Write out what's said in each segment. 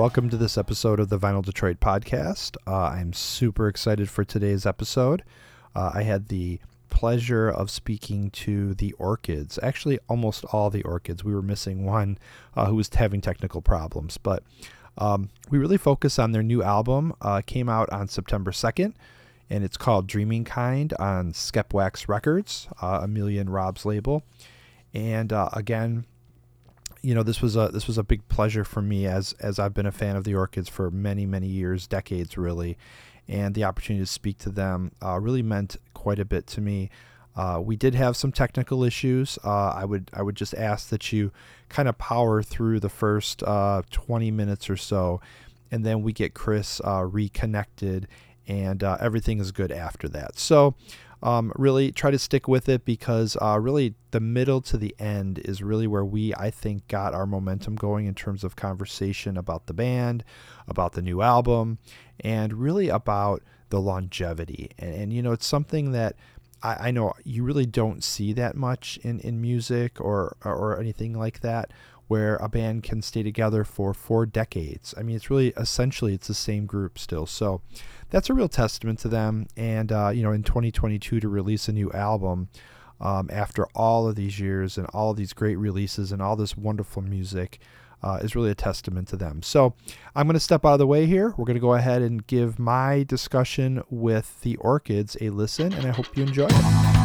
Welcome to this episode of the Vinyl Detroit podcast. Uh, I'm super excited for today's episode. Uh, I had the pleasure of speaking to the Orchids, actually, almost all the Orchids. We were missing one uh, who was having technical problems, but um, we really focus on their new album. Uh, came out on September 2nd, and it's called Dreaming Kind on Skep Wax Records, uh, Amelia and Rob's label. And uh, again, you know this was a this was a big pleasure for me as as I've been a fan of the Orchids for many many years, decades really, and the opportunity to speak to them uh, really meant quite a bit to me. Uh, we did have some technical issues. Uh, I would I would just ask that you kind of power through the first uh, 20 minutes or so, and then we get Chris uh, reconnected, and uh, everything is good after that. So um, really try to stick with it because uh, really the middle to the end is really where we I think got our momentum going in terms of conversation about the band, about the new album, and really about the longevity. And, and you know it's something that I, I know you really don't see that much in, in music or or anything like that where a band can stay together for four decades. I mean, it's really essentially it's the same group still. So that's a real testament to them. And uh, you know, in 2022 to release a new album um, after all of these years and all of these great releases and all this wonderful music. Uh, is really a testament to them. So I'm going to step out of the way here. We're going to go ahead and give my discussion with the Orchids a listen, and I hope you enjoy it.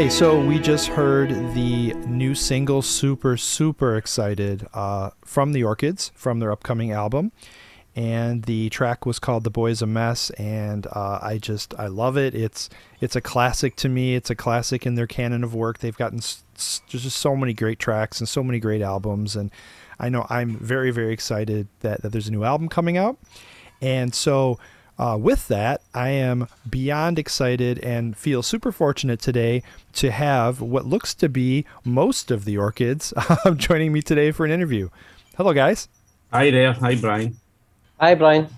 Okay, so we just heard the new single, super, super excited uh, from the Orchids from their upcoming album. and the track was called "The Boy's a Mess," and uh, I just I love it. It's it's a classic to me. It's a classic in their canon of work. They've gotten s- s- there's just so many great tracks and so many great albums, and I know I'm very very excited that, that there's a new album coming out, and so. Uh, with that, I am beyond excited and feel super fortunate today to have what looks to be most of the Orchids joining me today for an interview. Hello, guys. Hi there. Hi, Brian. Hi, Brian.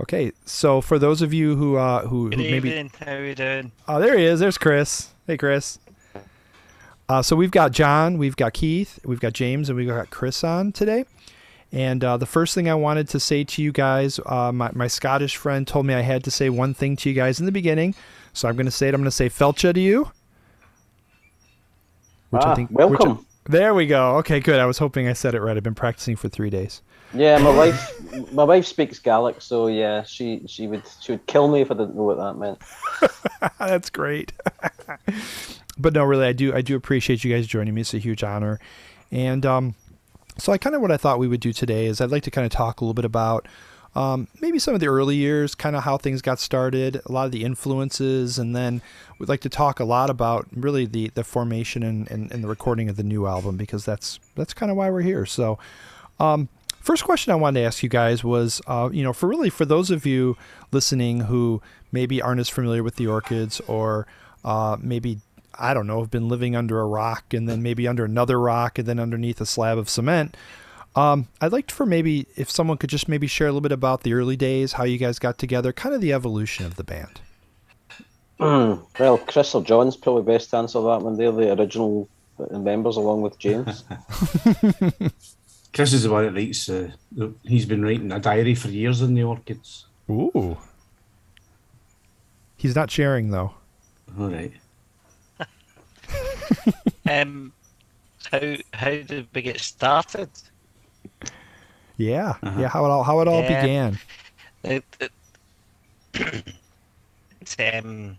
Okay, so for those of you who uh, who, Good who maybe evening. How are you doing? oh there he is, there's Chris. Hey, Chris. Uh, so we've got John, we've got Keith, we've got James, and we've got Chris on today. And uh, the first thing I wanted to say to you guys, uh, my, my Scottish friend told me I had to say one thing to you guys in the beginning. So I'm going to say it. I'm going to say Felcha to you. Which ah, which welcome. there we go. Okay, good. I was hoping I said it right. I've been practicing for three days. Yeah, my wife, my wife speaks Gaelic, so yeah, she she would she would kill me if I didn't know what that meant. That's great. but no, really, I do I do appreciate you guys joining me. It's a huge honor, and um, so I kind of what I thought we would do today is I'd like to kind of talk a little bit about um, maybe some of the early years, kind of how things got started, a lot of the influences, and then we'd like to talk a lot about really the the formation and, and, and the recording of the new album because that's that's kind of why we're here. So. Um, First question I wanted to ask you guys was, uh, you know, for really for those of you listening who maybe aren't as familiar with the Orchids, or uh, maybe I don't know, have been living under a rock and then maybe under another rock and then underneath a slab of cement. Um, I'd like for maybe if someone could just maybe share a little bit about the early days, how you guys got together, kind of the evolution of the band. well, Chris or John's probably best to answer that one. They're the original members, along with James. Chris is the one that writes. Uh, he's been writing a diary for years in the Orchids. Ooh. He's not sharing though. All right. Um, how how did we get started? Yeah, Uh-huh. yeah. How it all how it all Yeah. began. It, it, it's, um,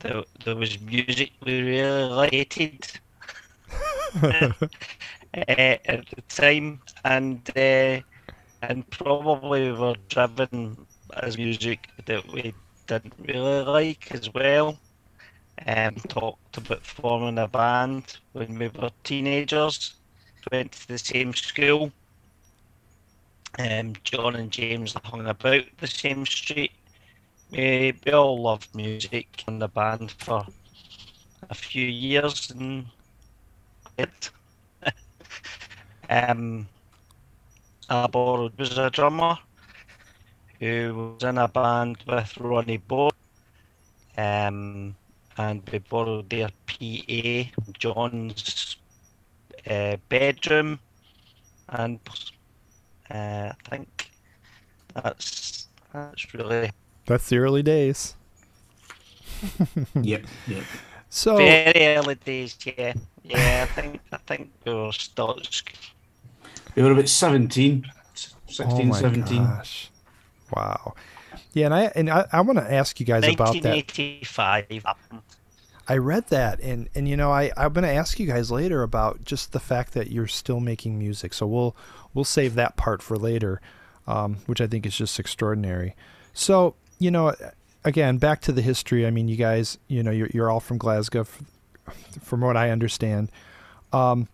there, there was music we really hated uh, at the time, and uh, and probably we were driven as music that we didn't really like as well. Um, talked about forming a band when we were teenagers. Went to the same school. Um, John and James hung about the same street. We, we all loved music in the band for a few years and it. um, I borrowed was a drummer who was in a band with Ronnie Bow. Um, and we borrowed their PA, John's uh, bedroom, and uh, I think that's that's really That's the early days. Yep. Yep. So very early days. Yeah, yeah. I think I think we were still at. We were about 17, 16, oh my 17. gosh, wow. Yeah, and I and I, I want to ask you guys about that. 1985. I read that, and and you know, I I'm going to ask you guys later about just the fact that you're still making music. So we'll we'll save that part for later, um, which I think is just extraordinary. So you know, again, back to the history. I mean, you guys, you know, you're you're all from Glasgow, from what I understand. Um,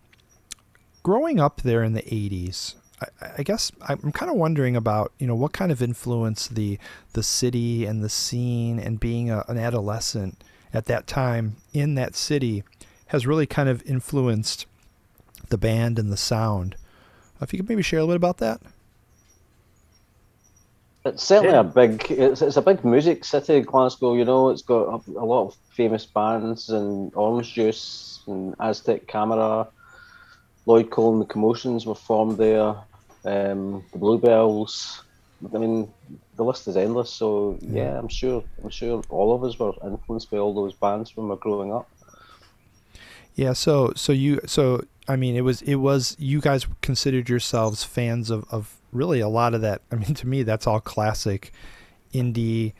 growing up there in the '80s, I, I guess I'm kind of wondering about you know what kind of influence the the city and the scene and being a, an adolescent at that time in that city has really kind of influenced the band and the sound. If you could maybe share a little bit about that. It's certainly Yeah. a big. It's, it's a big music city, Glasgow. You know, it's got a, a lot of famous bands and Orange Juice and Aztec Camera. Lloyd Cole and the Commotions were formed there. Um, the Bluebells. I mean, the list is endless. So yeah, I'm sure. I'm sure all of us were influenced by all those bands when we were growing up. Yeah, so so you so I mean it was it was you guys considered yourselves fans of, of really a lot of that. I mean to me that's all classic indie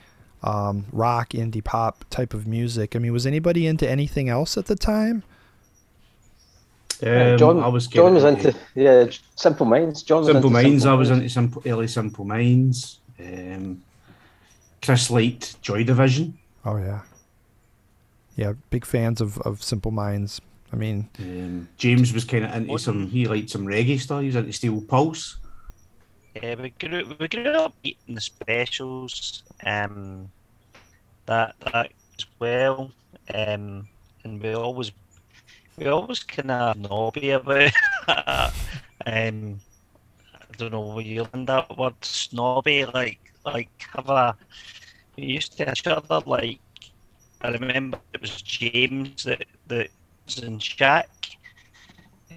um, rock, indie pop type of music. I mean was anybody into anything else at the time? Um, John, I was John was into yeah, Simple Minds. John Simple into Minds. Simple I was into simple, early Simple Minds. Um, Chris liked Joy Division. Oh yeah. Yeah, big fans of, of Simple Minds. I mean, Um, James was kind of into some. He liked some reggae stuff. He was into Steel Pulse. Yeah, we grew we grew up eating the specials, um, that that as well, um, and we always we always kind of knobby about. um, I don't know where you learned that word, snobby. Like like have a we used to each other like I remember it was James that that was in Shack.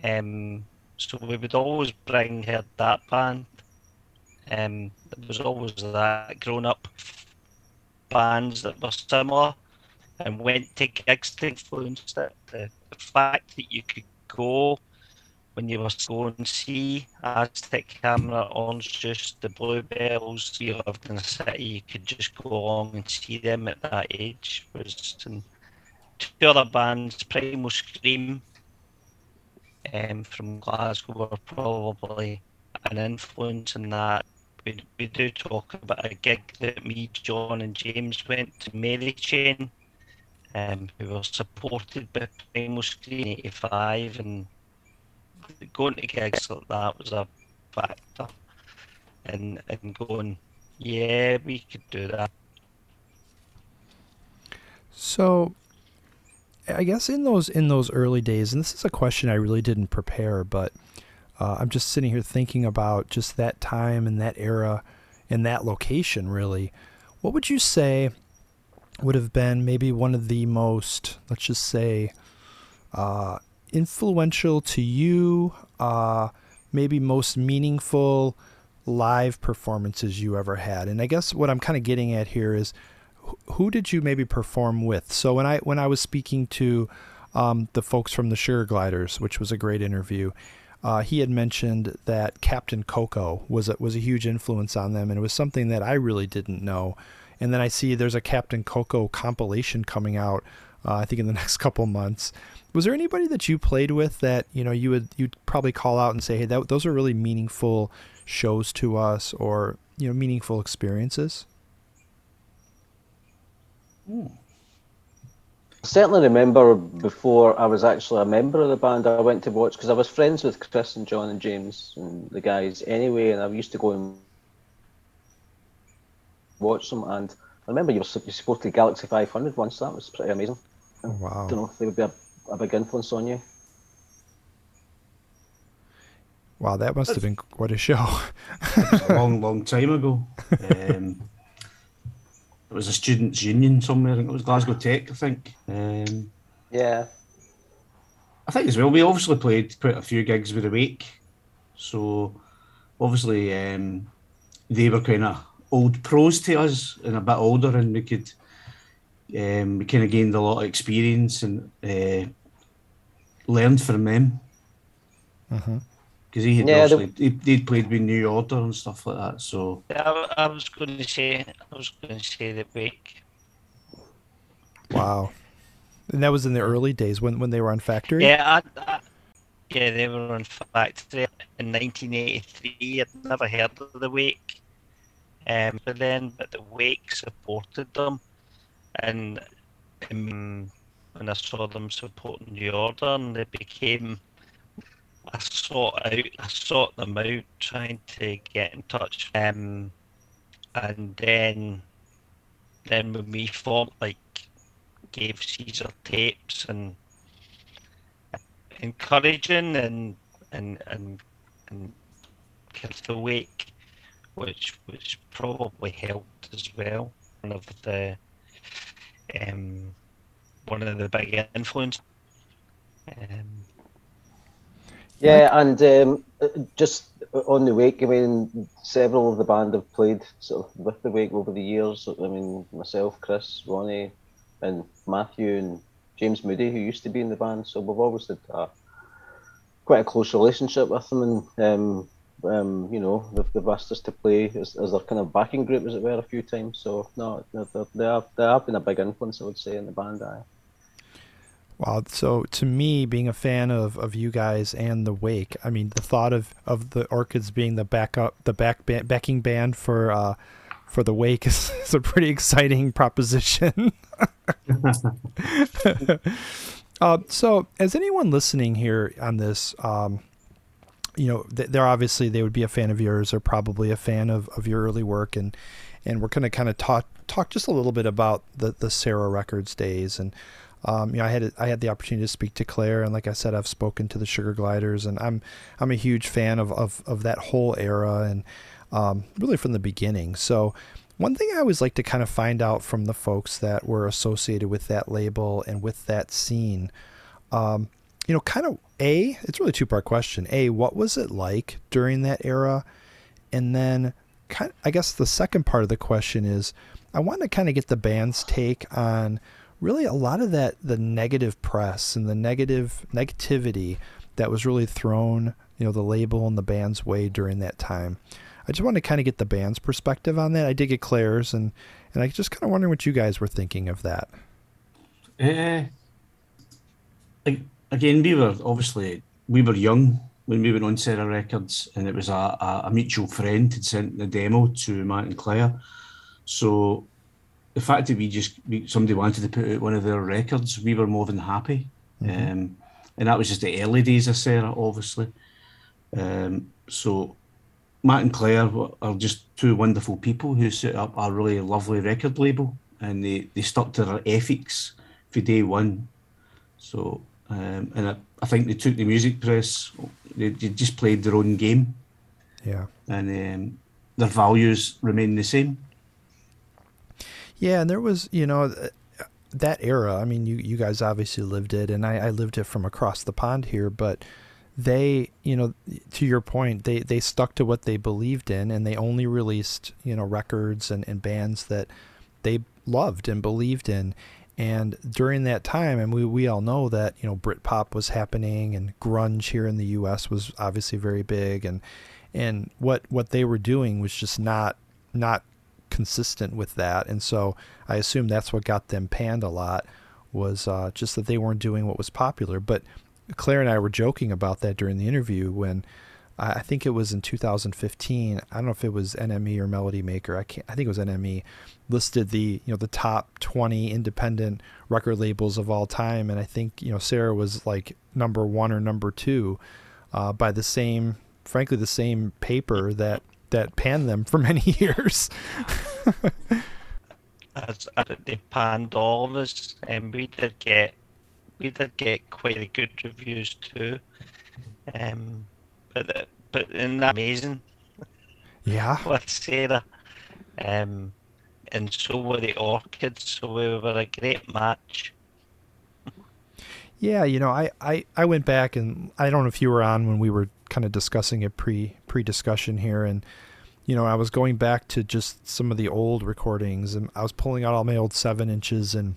Um, so we would always bring her that band. Um, there was always that grown up bands that were similar and went to gigs to influence it. The, the fact that you could go when you were going to see Aztec Camera, on just the Bluebells, you lived in the city, you could just go along and see them at that age. Was and two other bands, Primal Scream um, from Glasgow were probably an influence in that. We, we do talk about a gig that me, John, and James went to Mary Chain, um, who were supported by Primal Scream 85, and going to gigs like that was a factor. And, and going, yeah, we could do that. So, I guess in those in those early days, and this is a question I really didn't prepare, but uh, I'm just sitting here thinking about just that time and that era and that location. Really, what would you say would have been maybe one of the most, let's just say, uh, influential to you, uh, maybe most meaningful live performances you ever had? And I guess what I'm kind of getting at here is who did you maybe perform with? So when I when I was speaking to um, the folks from the Sugargliders, which was a great interview, uh, he had mentioned that Captain Coco was a, was a huge influence on them, and it was something that I really didn't know. And then I see there's a Captain Coco compilation coming out, uh, I think in the next couple months. Was there anybody that you played with that you know you would you'd probably call out and say, hey, that, those are really meaningful shows to us, or you know meaningful experiences? I certainly remember before I was actually a member of the band, I went to watch because I was friends with Chris and John and James and the guys anyway, and I used to go and watch them. And I remember you were sup- you supported Galaxie 500 once. That was pretty amazing. Oh, wow. I don't know if they would be a, a big influence on you. Wow, that must have been quite a show. It was a long, long time ago. Um, it was a students' union somewhere. I think it was Glasgow Tech. I think. Um, Yeah. I think as well. We obviously played quite a few gigs with the Wake, so obviously um, they were kind of old pros to us and a bit older, and we could um, we kind of gained a lot of experience and uh, learned from them because he had Yeah, the- obviously he, they'd played with New Order and stuff like that. So I, I was going to say, I was going to say the Wake. Wow. And that was in the early days when, when they were on Factory? Yeah, I, I, yeah, they were on Factory in 1983. I'd never heard of the Wake, um, but then but the Wake supported them, and um, when I saw them supporting the Order, and they became. I sought out, I sought them out, trying to get in touch. Um, and then, then when we formed, like, gave Caesar tapes and encouraging and and and and kept awake, which which probably helped as well. One of the um one of the big influence. Um, Yeah, and um, just on the wake, I mean, several of the band have played sort of with the wake over the years. I mean, myself, Chris, Ronnie, and Matthew and James Moody, who used to be in the band. So we've always had a, quite a close relationship with them, and um, um, you know, they've, they've asked us to play as, as their kind of backing group, as it were, a few times. So no, they're, they're, have they have been a big influence, I would say, in the band. Aye. Wow. So to me, being a fan of, of you guys and the Wake, I mean, the thought of, of the Orchids being the backup, the back ba- backing band for uh, for the Wake is, is a pretty exciting proposition. uh, so, as anyone listening here on this, um, you know, they're obviously they would be a fan of yours. Or probably a fan of, of your early work, and and we're going to kind of talk talk just a little bit about the the Sarah Records days. And um, you know, I had I had the opportunity to speak to Claire, and like I said, I've spoken to the Sugargliders, and I'm I'm a huge fan of of, of that whole era, and um, really from the beginning. So. One thing I always like to kind of find out from the folks that were associated with that label and with that scene, um, you know, kind of a, it's really two part question. A, what was it like during that era? And then, kind of, I guess the second part of the question is, I want to kind of get the band's take on really a lot of that the negative press and the negative negativity that was really thrown you know the label and the band's way during that time i just want to kind of get the band's perspective on that i did get claire's and and i just kind of wondering what you guys were thinking of that uh, again we were obviously we were young when we went on Sarah Records, and it was a, a, a mutual friend had sent the demo to Matt and Claire. So the fact that we just we, somebody wanted to put out one of their records, we were more than happy. Mm-hmm. Um, and that was just the early days of Sarah, obviously. Um, so Matt and Claire are just two wonderful people who set up a really lovely record label, and they, they stuck to their ethics for day one. So, um, and I, I, think they took the music press, they, they, just played their own game. Yeah. And um, their values remain the same. Yeah, and there was, you know, that era. I mean, you you guys obviously lived it, and I, I lived it from across the pond here. But they, you know, to your point, they they stuck to what they believed in, and they only released, you know, records and, and bands that they loved and believed in. And during that time, and we, we all know that, you know, Britpop was happening and grunge here in the US was obviously very big and and what what they were doing was just not not consistent with that. And so I assume that's what got them panned a lot was uh, just that they weren't doing what was popular. But Claire and I were joking about that during the interview when I think it was in 2015. I don't know if it was NME or Melody Maker. I can't. I think it was NME listed the you know the top 20 independent record labels of all time, and I think you know Sarah was like number one or number two uh, by the same, frankly, the same paper that that panned them for many years. As, as they panned all us, and we did get we did get quite a good reviews too. Um, but but isn't that amazing? Yeah. With Sarah, um, and so were the Orchids. So we were a great match. Yeah, you know, I, I, I went back and I don't know if you were on when we were kind of discussing it pre pre discussion here, and you know, I was going back to just some of the old recordings, and I was pulling out all my old seven inches, and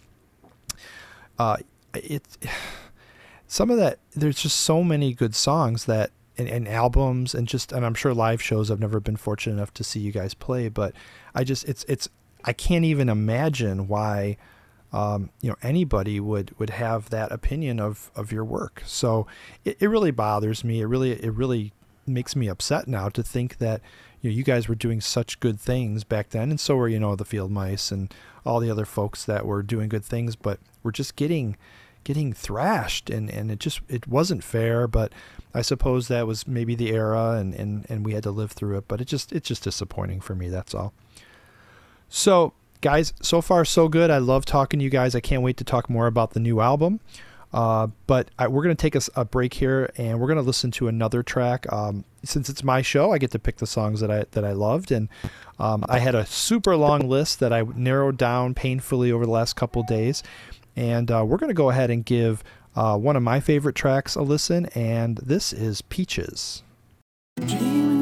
uh, it some of that. There's just so many good songs that and, and, albums and just and I'm sure live shows I've never been fortunate enough to see you guys play but I just it's it's I can't even imagine why um, you know anybody would would have that opinion of of your work. So it, it really bothers me. It really it really makes me upset now to think that you know you guys were doing such good things back then and so were you know the field mice and all the other folks that were doing good things but we're just getting getting thrashed and and it just it wasn't fair but I suppose that was maybe the era and and and we had to live through it but it just it's just disappointing for me that's all so guys so far so good I love talking to you guys I can't wait to talk more about the new album uh, but I, we're going to take a, a, break here, and we're going to listen to another track. Um, since it's my show, I get to pick the songs that I that I loved, and um, I had a super long list that I narrowed down painfully over the last couple days. And uh, we're going to go ahead and give uh, one of my favorite tracks a listen, and this is Peaches. Dreaming,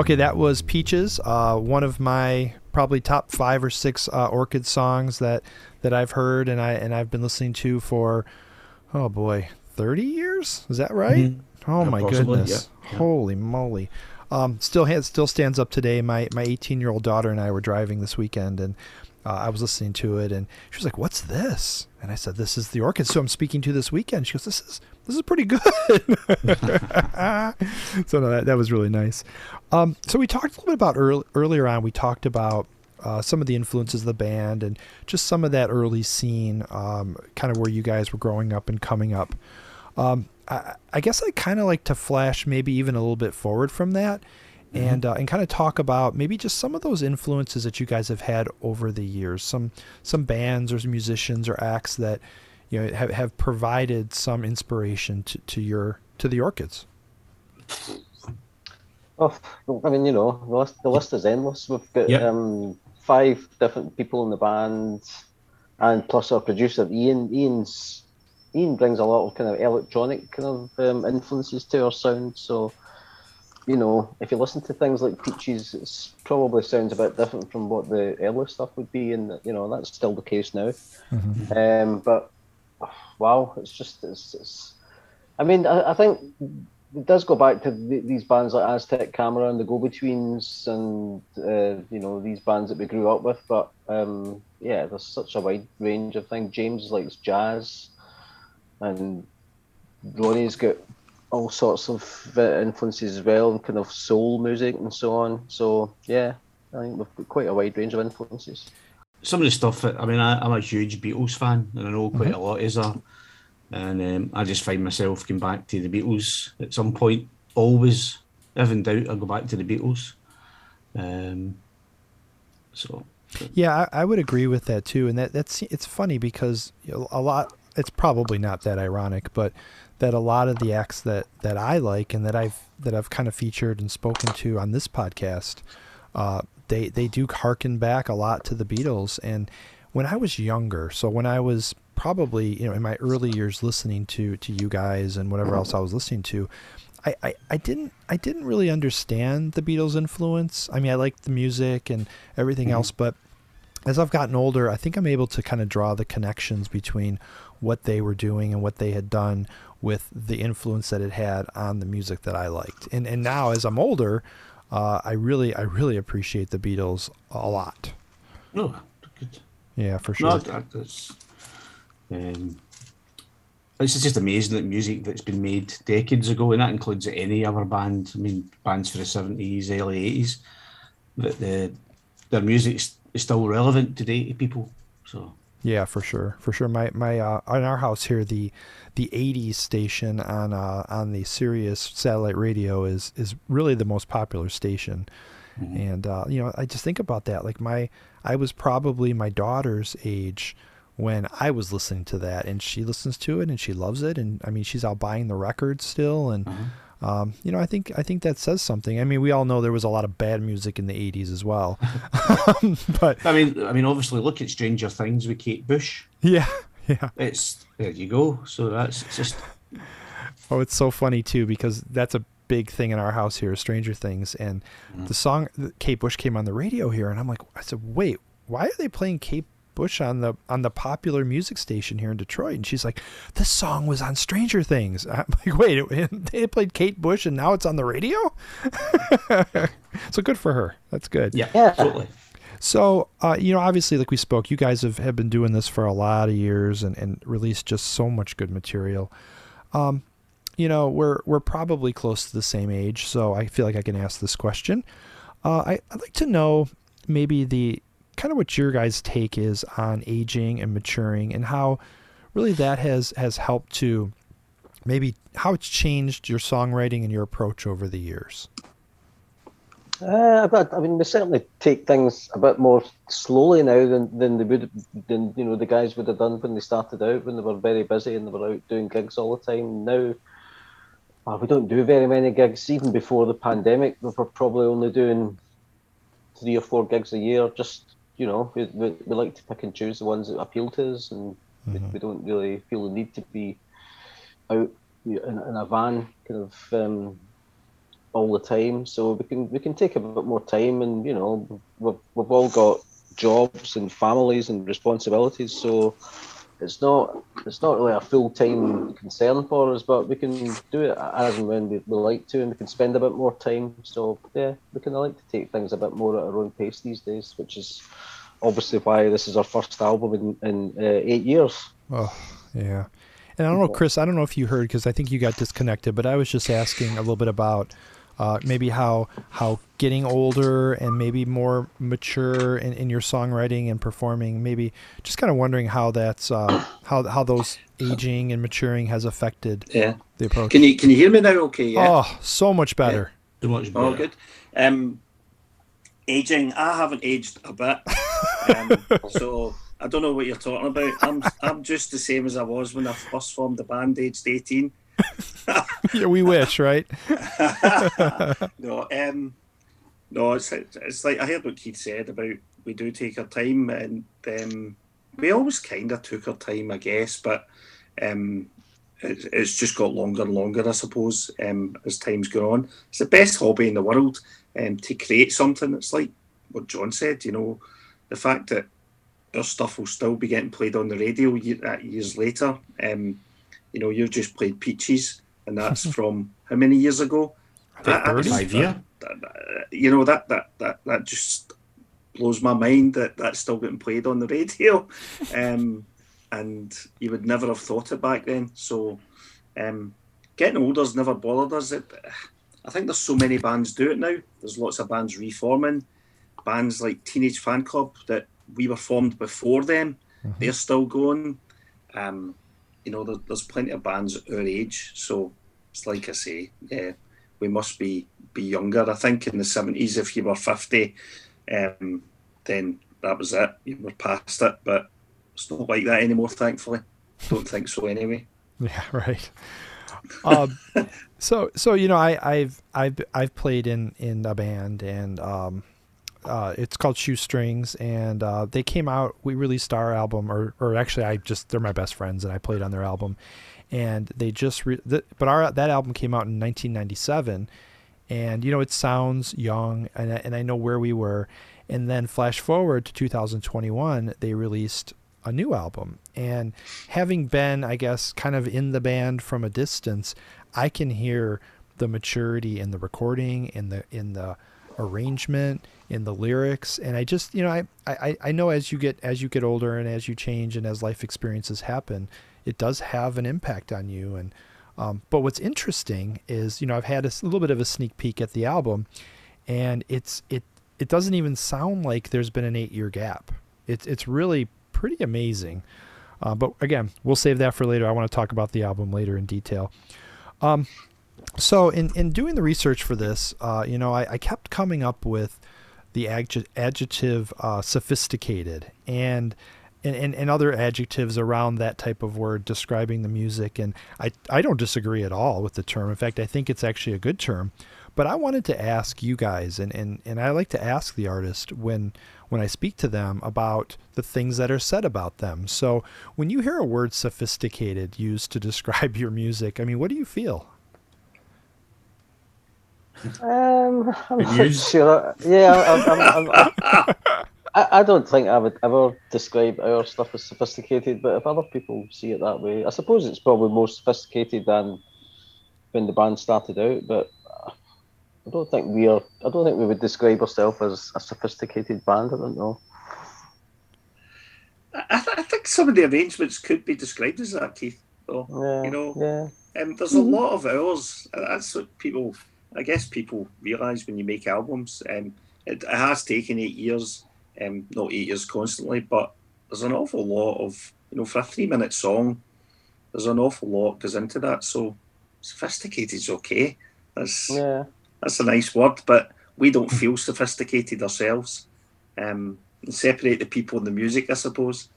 Okay, that was Peaches, uh, one of my probably top five or six uh, Orchid songs that that I've heard and I and I've been listening to for oh boy, thirty years. Is that right? Mhm. Oh Yeah, my possibly, goodness! yeah. Holy moly! Um, still has, still stands up today. My my 18 year old daughter and I were driving this weekend and. Uh, I was listening to it, and she was like, "What's this?" And I said, "This is the orchid." So I'm speaking to this weekend. She goes, "This is this is pretty good." so no, that that was really nice. Um, so we talked a little bit about earl- earlier on. We talked about uh, some of the influences of the band and just some of that early scene, um, kind of where you guys were growing up and coming up. Um, I, I guess I kind of like to flash maybe even a little bit forward from that, and uh, and kind of talk about maybe just some of those influences that you guys have had over the years. Some some bands or some musicians or acts that you know have, have provided some inspiration to, to your to the Orchids. Oh, I mean, you know, the list, the list is endless. We've got Yep. um, five different people in the band, and plus our producer Ian. Ian's Ian brings a lot of kind of electronic kind of um, influences to our sound. So, you know, if you listen to things like Peaches, it's probably sounds a bit different from what the earlier stuff would be, and you know that's still the case now. Um, but wow, it's just it's. it's I mean, I, I think it does go back to th these bands like Aztec Camera and the Go Betweens, and uh, you know these bands that we grew up with. But um, yeah, there's such a wide range of things. James likes jazz, and Ronnie's got all sorts of uh, influences as well, and kind of soul music and so on. So yeah, I think we've got quite a wide range of influences. Some of the stuff that I mean, I, I'm a huge Beatles fan, and I know quite a lot is are, and um, I just find myself going back to the Beatles at some point. Always, if in doubt, I go back to the Beatles. Um, so Yeah, I, I would agree with that too, and that that's it's funny because a lot. It's probably not that ironic, but that a lot of the acts that that I like and that I've that I've kind of featured and spoken to on this podcast, uh, they they do harken back a lot to the Beatles. And when I was younger, so when I was probably you know in my early years listening to to you guys and whatever else I was listening to, I, I, I didn't I didn't really understand the Beatles influence. I mean, I liked the music and everything mm-hmm. else, but as I've gotten older, I think I'm able to kind of draw the connections between what they were doing and what they had done with the influence that it had on the music that I liked. And and now as I'm older, uh, I really I really appreciate the Beatles a lot. no, good. Yeah, for sure. No, that, that's. Um, it's just amazing that music that's been made decades ago, and that includes any other band. I mean, bands for the seventies, early eighties, that the their music is still relevant today to people. So Yeah, for sure, for sure. My my uh, on our house here, the the '80s station on uh, on the Sirius satellite radio is is really the most popular station, and uh, you know I just think about that. Like my I was probably my daughter's age when I was listening to that, and she listens to it and she loves it, and I mean she's out buying the records still, and um, you know I think I think that says something. I mean we all know there was a lot of bad music in the '80s as well, but I mean, I mean, obviously, look at Stranger Things with Kate Bush. yeah, yeah. It's there you go. So that's just Oh, it's so funny too because that's a big thing in our house here, Stranger Things, and mm-hmm. the song Kate Bush came on the radio here, and I'm like, I said, wait, why are they playing Kate Bush on the on the popular music station here in Detroit? And she's like, this song was on Stranger Things. I'm like, wait, it, they played Kate Bush and now it's on the radio. so good for her. That's good. yeah, Yeah. So, uh, you know, obviously, like we spoke, you guys have, have been doing this for a lot of years and, and released just so much good material. Um, you know, we're we're probably close to the same age, so I feel like I can ask this question. Uh, I, I'd like to know maybe the kind of what your guys' take is on aging and maturing and how really that has has helped to maybe how it's changed your songwriting and your approach over the years. Uh, but, I mean, we certainly take things a bit more slowly now than, than they would than you know the guys would have done when they started out when they were very busy and they were out doing gigs all the time. Now, uh, we don't do very many gigs. Even before the pandemic, we were probably only doing three or four gigs a year. Just you know, we, we, we like to pick and choose the ones that appeal to us, and we, we don't really feel the need to be out in, in a van, kind of. Um, all the time. So we can we can take a bit more time, and you know, we've we've all got jobs and families and responsibilities. So it's not it's not really a full time concern for us, but we can do it as and when we, we like to, and we can spend a bit more time. So yeah, we can like to take things a bit more at our own pace these days, which is obviously why this is our first album in in uh, eight years. Oh yeah, and I don't know, Chris. I don't know if you heard because I think you got disconnected, but I was just asking a little bit about uh, maybe how how getting older and maybe more mature in, in your songwriting and performing maybe just kind of wondering how that's uh, how how those aging and maturing has affected yeah. the approach Can you can you hear me now? Okay, yeah. oh so much better So much better. Oh, good. Um, aging, I haven't aged a bit, um, so I don't know what you're talking about. I'm I'm just the same as I was when I first formed the band, aged eighteen. Yeah, we wish right no, um, no, it's it's like I heard what Keith said about we do take our time, and um, we always kind of took our time, I guess, but um, it, it's just got longer and longer, I suppose, um, as time's gone on. It's the best hobby in the world um, to create something. It's like what John said, you know, the fact that our stuff will still be getting played on the radio uh, years later. Um, you know, you've just played Peaches, and that's from how many years ago? That- that- Five year. that- that- you know that that that that just blows my mind that that's still getting played on the radio, um, and you would never have thought it back then. So, um, getting older's never bothered us. It, I think there's so many bands do it now. There's lots of bands reforming, bands like Teenage Fanclub that we were formed before them. They're still going. Um, you know, there, there's plenty of bands at our age. So it's like I say, yeah, we must be be younger. I think in the seventies, if you were fifty, um, then that was it. You were past it. But it's not like that anymore. Thankfully, don't think so anyway. Yeah, right. Um, so so you know, I, I've I've I've played in in a band and um, uh, it's called Shoestrings and uh, they came out. We released our album, or or actually, I just they're my best friends and I played on their album, and they just re- but our that album came out in 1997, and you know it sounds young and I, and I know where we were, and then flash forward to 2021, they released a new album. And having been, I guess, kind of in the band from a distance, I can hear the maturity in the recording, in the in the arrangement, in the lyrics, and I just, you know, I, I I know as you get as you get older and as you change and as life experiences happen, it does have an impact on you. And um, but what's interesting is, you know, I've had a little bit of a sneak peek at the album, and it's it it doesn't even sound like there's been an eight year gap. It's it's really pretty amazing. Uh, but again, we'll save that for later. I want to talk about the album later in detail. Um, so in, in doing the research for this, uh, you know, I, I kept coming up with the adj- adjective uh, sophisticated and, and, and, and other adjectives around that type of word describing the music. And I, I don't disagree at all with the term. In fact, I think it's actually a good term. But I wanted to ask you guys, and, and, and I like to ask the artist when when I speak to them about the things that are said about them. So when you hear a word sophisticated used to describe your music, I mean, what do you feel? Um, I'm Good not news. sure. Yeah, I'm, I'm, I'm, I, I don't think I would ever describe our stuff as sophisticated, but if other people see it that way, I suppose it's probably more sophisticated than when the band started out. But I don't think we are. I don't think we would describe ourselves as a sophisticated band. I don't know. I, I, th- I think some of the arrangements could be described as that, Keith. Though. Yeah, You know, yeah, Um, there's a lot of hours. That's what people, I guess, people realise when you make albums. Um, it, it has taken eight years, um, not eight years constantly, but there's an awful lot of, you know, for a three-minute song, there's an awful lot goes into that. So sophisticated's okay. That's yeah. that's a nice word, but we don't feel sophisticated ourselves. Um, and separate the people and the music, I suppose.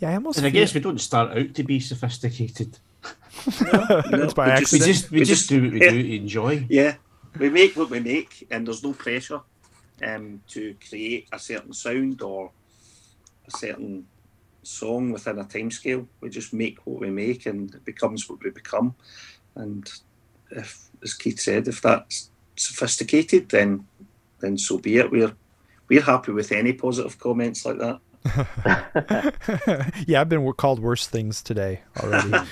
Yeah, I almost And I guess we don't start out to be sophisticated. It's by we We accident. just we, we just, just- do what we yeah. do to enjoy. Yeah, we make what we make, and there's no pressure um, to create a certain sound or a certain song within a time scale. We just make what we make, and it becomes what we become. And if, as Keith said, if that's sophisticated, then then so be it. We're we're happy with any positive comments like that. yeah, I've been called worse things today already.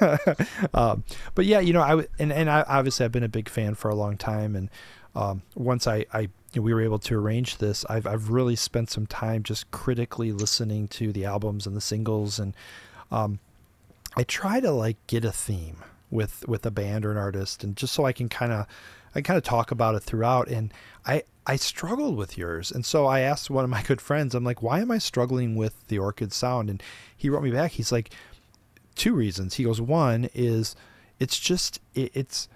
um, but yeah, you know, I and and I obviously I've been a big fan for a long time, and um, once I I you know, we were able to arrange this, I've I've really spent some time just critically listening to the albums and the singles, and um, I try to like get a theme with with a band or an artist, and just so I can kind of I kind of talk about it throughout, and I I struggled with yours. And so I asked one of my good friends, I'm like, why am I struggling with the Orchid sound? And he wrote me back. He's like, two reasons. He goes, one is it's just, it, it's,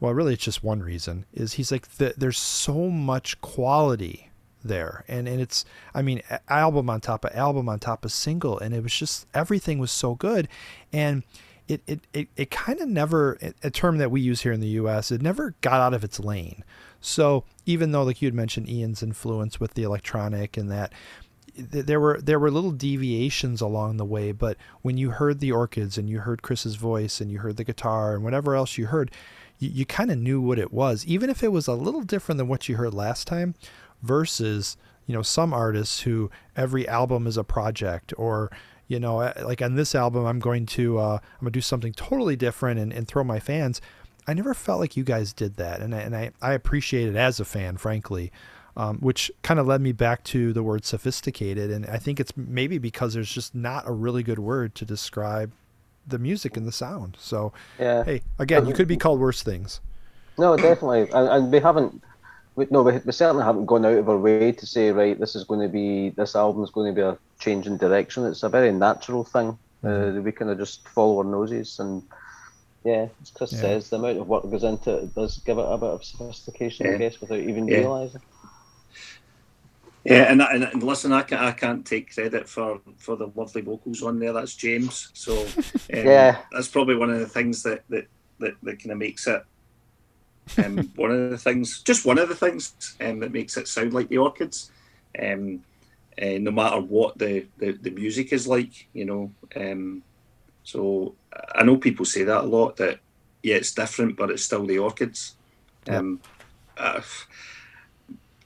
well, really, it's just one reason is he's like, the, there's so much quality there. And, and it's, I mean, album on top of album on top of single. And it was just, everything was so good. And, it, it, it, it kind of never, a term that we use here in the US, it never got out of its lane. So even though, like you had mentioned, Ian's influence with the electronic and that, there were there were little deviations along the way. But when you heard the Orchids and you heard Chris's voice and you heard the guitar and whatever else you heard, you, you kind of knew what it was, even if it was a little different than what you heard last time. Versus, you know, some artists who every album is a project or you know like on this album i'm going to uh, i'm to do something totally different and, and throw my fans I never felt like you guys did that, and I, and I, I appreciate it as a fan, frankly. Um, which kind of led me back to the word sophisticated, and I think it's maybe because there's just not a really good word to describe the music and the sound. So, yeah. hey, again, you could be called worse things. No, definitely, and, and we haven't. We, no, we, we certainly haven't gone out of our way to say, right, this is going to be this album is going to be a change in direction. It's a very natural thing. Uh, mm-hmm. we kind of just follow our noses and yeah, as Chris yeah. says, the amount of work that goes into it does give it a bit of sophistication, yeah. I guess, without even yeah. realizing. Yeah, and, and, and listen, I can't, I can't take credit for, for the lovely vocals on there. That's James. So um, yeah, that's probably one of the things that that, that, that kind of makes it. Um, one of the things, just one of the things um, that makes it sound like the Orchids. Um, uh, no matter what the, the, the music is like, you know. Um, so I know people say that a lot that yeah, it's different, but it's still the orchids. Yeah. Um, uh,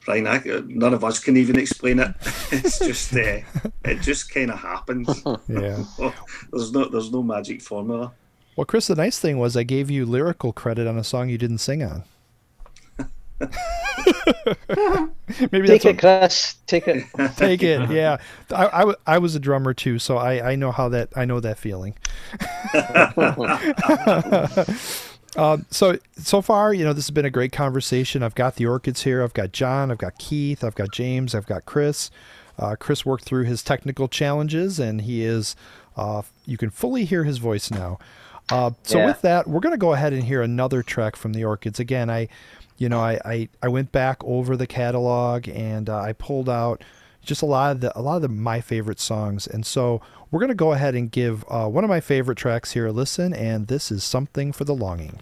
Ryan, I, none of us can even explain it. it's just uh, it just kind of happens. Yeah, there's no there's no magic formula. Well, Chris, the nice thing was I gave you lyrical credit on a song you didn't sing on. Maybe take it, Chris. Take it. Take it. Yeah, I, I, I, was a drummer too, so I, I know how that I know that feeling. um, so so far, you know, this has been a great conversation. I've got the orchids here. I've got John. I've got Keith. I've got James. I've got Chris. Uh, Chris worked through his technical challenges, and he is. Uh, you can fully hear his voice now. Uh, so yeah. with that, we're going to go ahead and hear another track from the Orchids. Again, I you know, I, I, I went back over the catalog and uh, I pulled out just a lot of the a lot of the, my favorite songs. And so we're gonna go ahead and give uh, one of my favorite tracks here a listen, and this is something for the longing.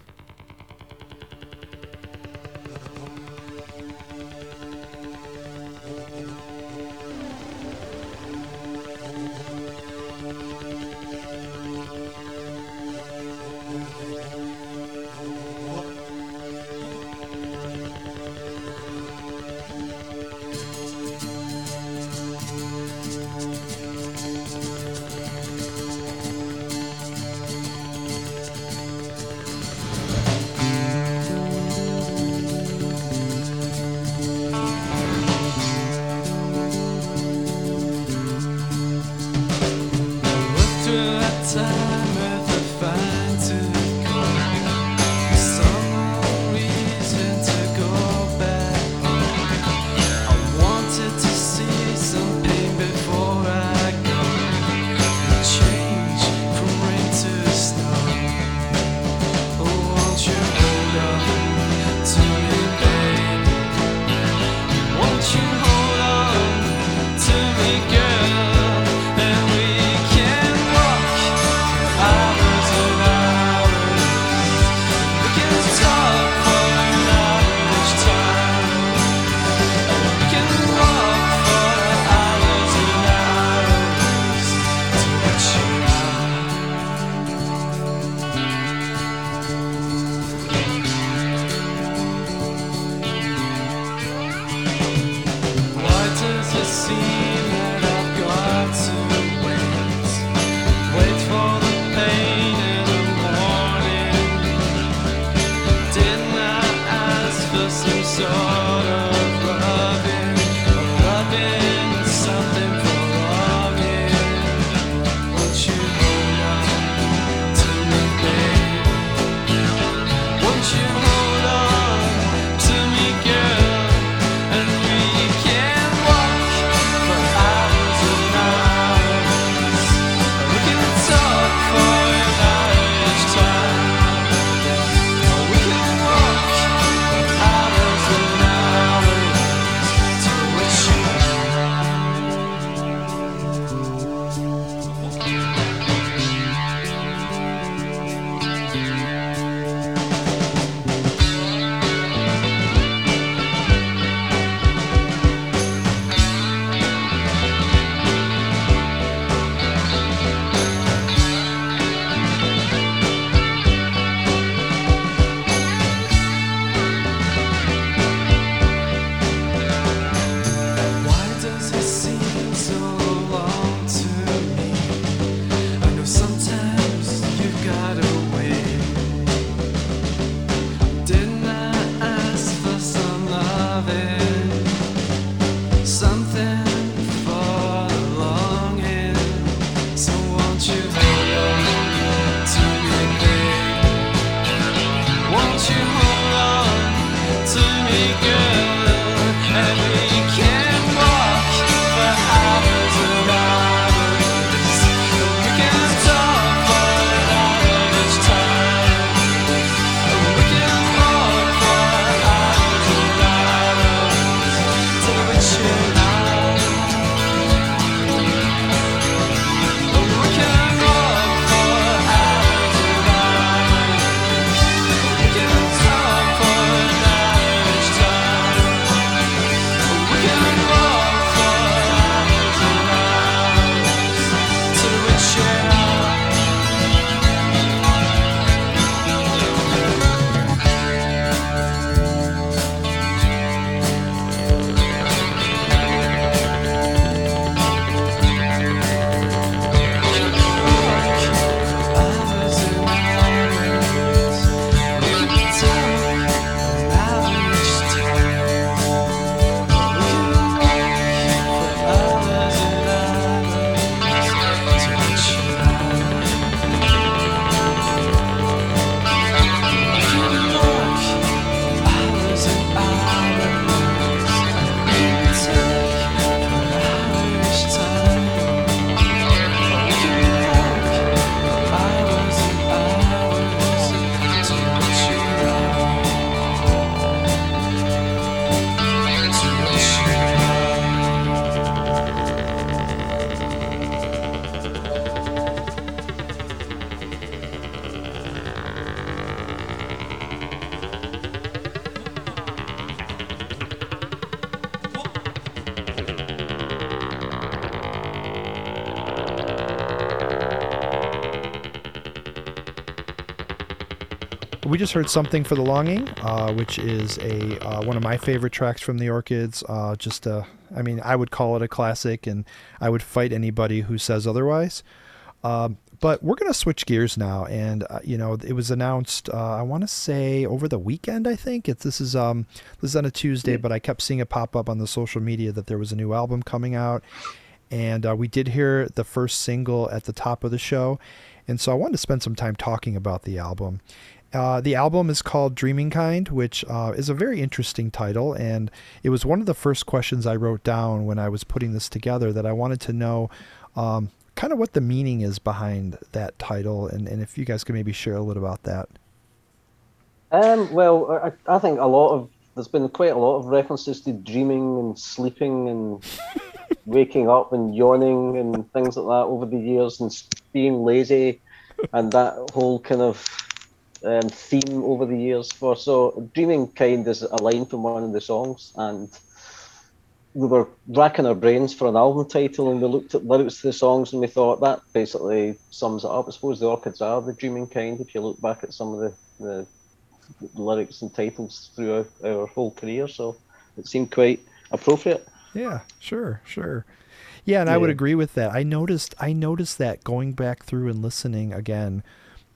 Just heard something for the longing, uh, which is a uh, one of my favorite tracks from the Orchids. Uh, just a, I mean, I would call it a classic, and I would fight anybody who says otherwise. Um, but we're gonna switch gears now, and uh, you know, it was announced. Uh, I want to say over the weekend. I think it's this is um this is on a Tuesday, but I kept seeing it pop up on the social media that there was a new album coming out, and uh, we did hear the first single at the top of the show, and so I wanted to spend some time talking about the album. Uh, the album is called Dreaming Kind, which uh, is a very interesting title. And it was one of the first questions I wrote down when I was putting this together that I wanted to know um, kind of what the meaning is behind that title. And, and if you guys could maybe share a little about that. Um, well, I, I think a lot of there's been quite a lot of references to dreaming and sleeping and waking up and yawning and things like that over the years and being lazy and that whole kind of um, theme over the years for. So Dreaming Kind is a line from one of the songs, and we were racking our brains for an album title, and we looked at lyrics to the songs, and we thought that basically sums it up. I suppose the Orchids are the Dreaming Kind. If you look back at some of the, the lyrics and titles throughout our whole career, so it seemed quite appropriate. Yeah, sure, sure. Yeah, and yeah. I would agree with that. I noticed I noticed that going back through and listening again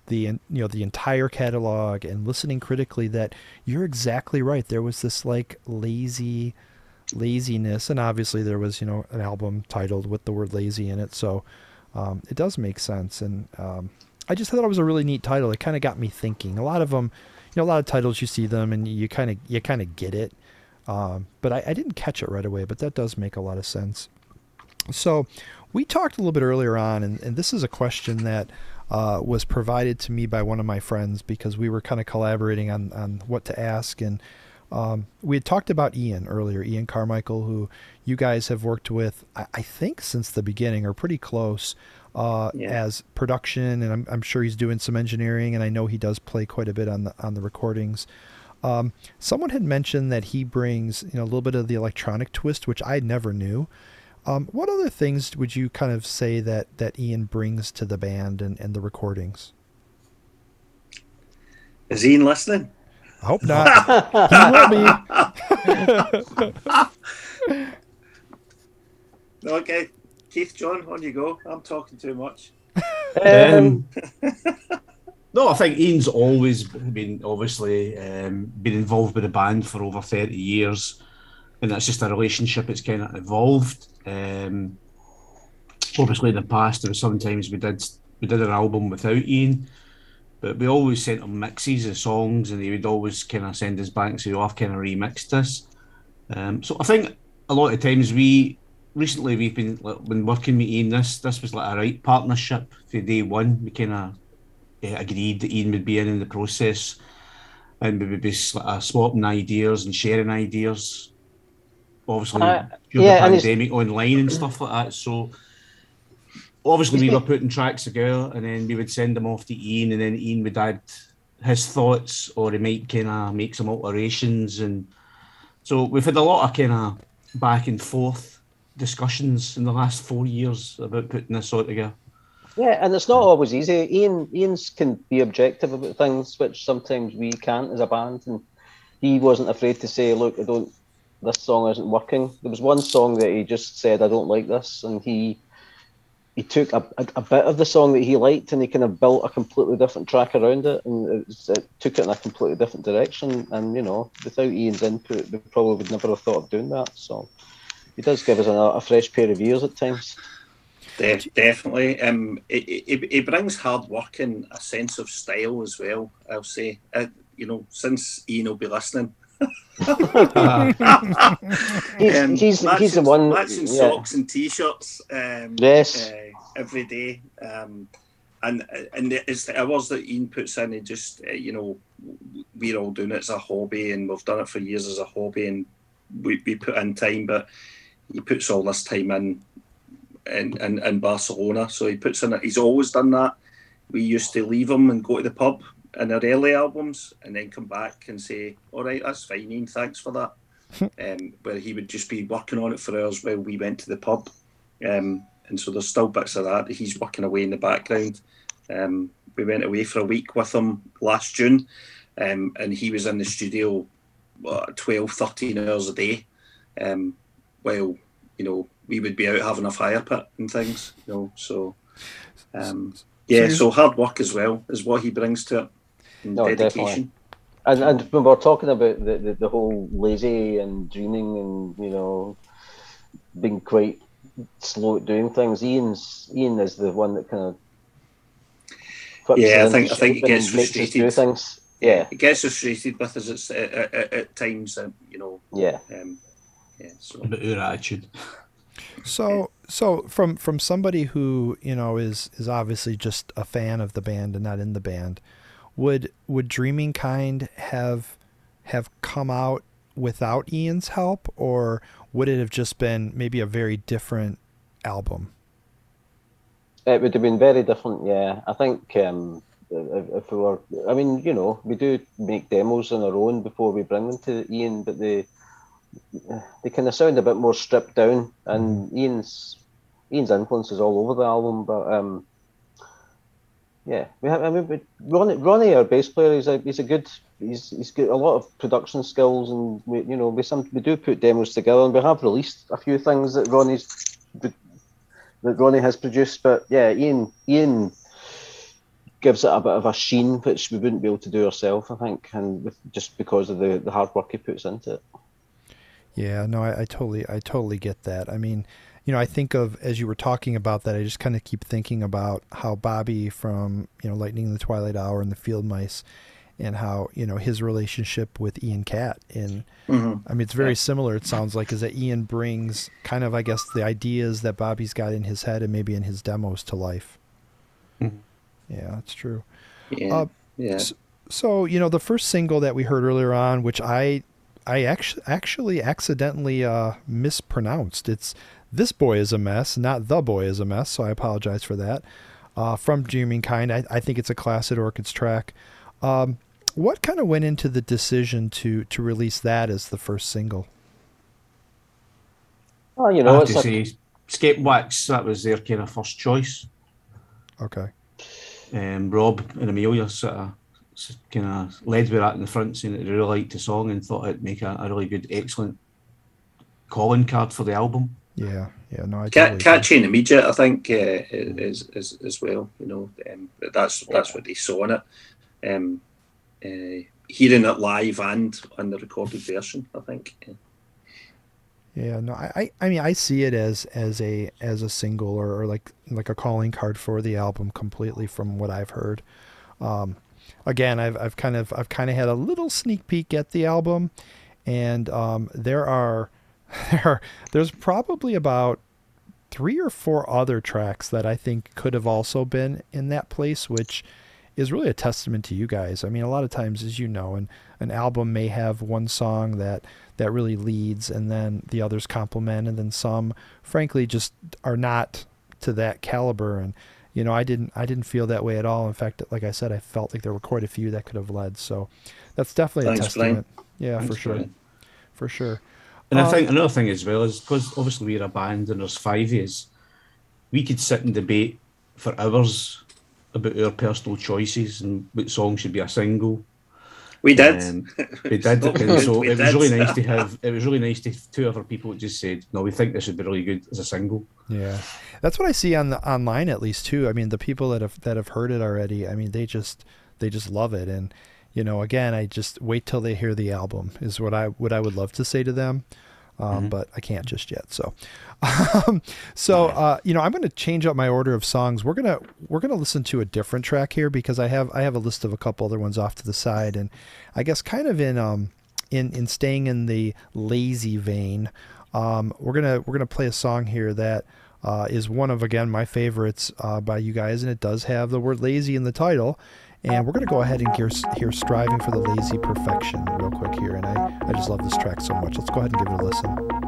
the you know the entire catalog and listening critically that you're exactly right. There was this like lazy laziness, and obviously there was you know an album titled with the word lazy in it, so um, it does make sense. And um, I just thought it was a really neat title. It kind of got me thinking. A lot of them, you know, a lot of titles you see them and you kind of you kind of get it, um, but I, I didn't catch it right away. But that does make a lot of sense. So we talked a little bit earlier on, and, and this is a question that uh, was provided to me by one of my friends because we were kind of collaborating on, on what to ask. And um, we had talked about Ian earlier, Ian Carmichael, who you guys have worked with, I, I think, since the beginning or pretty close uh, Yeah. as production. And I'm, I'm sure he's doing some engineering, and I know he does play quite a bit on the, on the recordings. Um, someone had mentioned that he brings you know a little bit of the electronic twist, which I never knew. Um, what other things would you kind of say that, that Ian brings to the band and, and the recordings? Is Ian listening? I hope not. he will be. Okay, Keith, John, on you go. I'm talking too much. Um, no, I think Ian's always been obviously um, been involved with the band for over thirty years, and that's just a relationship that's kind of evolved. Um, obviously, in the past, there was sometimes we did we did an album without Ian, but we always sent him mixes of songs, and he would always kind of send us back and say, "Oh, I've kind of remixed this." Um, so I think a lot of times we recently we've been like, been working with Ian. This this was like a right partnership for day one. We kind of uh, agreed that Ian would be in in the process, and we would be swapping ideas and sharing ideas. Obviously, Uh, during yeah, the and pandemic online and stuff like that. So obviously we were putting tracks together, and then we would send them off to Ian, and then Ian would add his thoughts, or he might kind of make some alterations, and so we've had a lot of kind of back and forth discussions in the last four years about putting this all together. Yeah, and it's not always easy. Ian Ian's can be objective about things, which sometimes we can't as a band. And he wasn't afraid to say, "Look, I don't. This song isn't working." There was one song that he just said, "I don't like this," and he he took a, a, a bit of the song that he liked and he kind of built a completely different track around it, and it, was- it took it in a completely different direction. And you know, without Ian's input, we probably would never have thought of doing that. So. He does give us a, a fresh pair of ears at times. De- definitely. Um, it, it, brings hard work and a sense of style as well. I'll say, uh, you know, since Ian will be listening, Um, he's, matching, he's the one. matching yeah. socks and t-shirts. Um, Yes. uh, every day. Um, and and it's the hours that Ian puts in. He just uh, you know we're all doing it as a hobby, and we've done it for years as a hobby, and we, we put in time, but he puts all this time in in, in, in Barcelona. So he puts in it. He's always done that. We used to leave him and go to the pub in our early albums, and then come back and say, "All right, that's fine, Ian. Thanks for that." um, where he would just be working on it for hours while we went to the pub. Um, and so there's still bits of that. He's working away in the background. Um, we went away for a week with him last June, um, and he was in the studio what, 12, 13 hours a day. Um, while, you know, we would be out having a fire pit and things, you know, so. Um, yeah, so hard work as well is what he brings to it. And No, dedication. And, and when we're talking about the, the, the whole lazy and dreaming and, you know, being quite slow at doing things, Ian's Ian is the one that kind of. Yeah, I think- I think shape he gets and makes us do frustrated. things. Yeah, It gets frustrated with us at, at, at, at times, and you know, yeah. um, yeah. So About our attitude. So, so from from somebody who you know is is obviously just a fan of the band and not in the band, would would Dreaming Kind have have come out without Ian's help, or would it have just been maybe a very different album? It would have been very different, yeah. I think um, if, if we were, I mean, you know, we do make demos on our own before we bring them to Ian, but they they kind of sound a bit more stripped down, and Ian's Ian's influence is all over the album. But um, yeah, we have. I mean, Ronnie, Ronnie, our bass player, he's a he's a good. He's he's got a lot of production skills, and we you know we some we do put demos together, and we have released a few things that Ronnie's that Ronnie has produced. But yeah, Ian Ian gives it a bit of a sheen which we wouldn't be able to do ourselves, I think, and with, just because of the, the hard work he puts into it. Yeah, no, I, I totally, I totally get that. I mean, you know, I think of as you were talking about that, I just kind of keep thinking about how Bobby from you know Lightning in the Twilight Hour and the Field Mice, and how you know his relationship with Ian Catt. And Mhm. I mean, it's very similar. It sounds like is that Ian brings kind of, I guess, the ideas that Bobby's got in his head and maybe in his demos to life. Mhm. Yeah, that's true. Yeah, Uh, yeah. s- So you know the first single that we heard earlier on, which I I actually actually accidentally uh, mispronounced. It's "This Boy Is a Mess," not "The Boy Is a Mess." So I apologize for that. Uh, from Dreaming Kind, I, I think it's a classic Orchids track. Um, what kind of went into the decision to to release that as the first single? Oh, you I know, have it's to a, say, Skep Wax, that was their kind of first choice. Okay. Um, Rob and Amelia sort of kind of led with that in the front, saying that they really liked the song and thought it'd make a, a really good, excellent calling card for the album. Yeah. Yeah. No, I Cat, totally catchy and immediate, I think, uh, is, is as well. You know, um, that's that's what they saw in it. Um, uh, hearing it live and on the recorded version, I think. Yeah. Yeah, no, I, I I mean I see it as as a as a single or, or like like a calling card for the album completely from what I've heard. Um, again, I've I've kind of I've kind of had a little sneak peek at the album, and um, there are there are, there's probably about three or four other tracks that I think could have also been in that place, which is really a testament to you guys. I mean, a lot of times, as you know, an an album may have one song that that really leads, and then the others complement, and then some, frankly, just are not to that caliber. And you know, I didn't I didn't feel that way at all. In fact, like I said, I felt like there were quite a few that could have led. So that's definitely a Thanks, Brian. testament. Yeah, for sure, Brian. for sure. And Um, I think another thing as well is because obviously we're a band and there's five years, we could sit and debate for hours about our personal choices and what song should be a single. We did. Um, we did, and so We it was did. really nice to have. It was really nice to two other people just said, "No, we think this would be really good as a single." Yeah, that's what I see on the online at least too. I mean, the people that have that have heard it already. I mean, they just they just love it, and you know, again, I just wait till they hear the album is what I what I would love to say to them, um, Mhm. but I can't just yet. So, um, so uh, you know, I'm going to change up my order of songs. We're gonna we're gonna listen to a different track here because I have I have a list of a couple other ones off to the side, and I guess kind of in um in in staying in the lazy vein. Um, we're gonna we're gonna play a song here that uh, is one of again my favorites uh, by you guys, and it does have the word lazy in the title. And we're gonna go ahead and hear, hear "Striving for the Lazy Perfection" real quick here, and I I just love this track so much. Let's go ahead and give it a listen.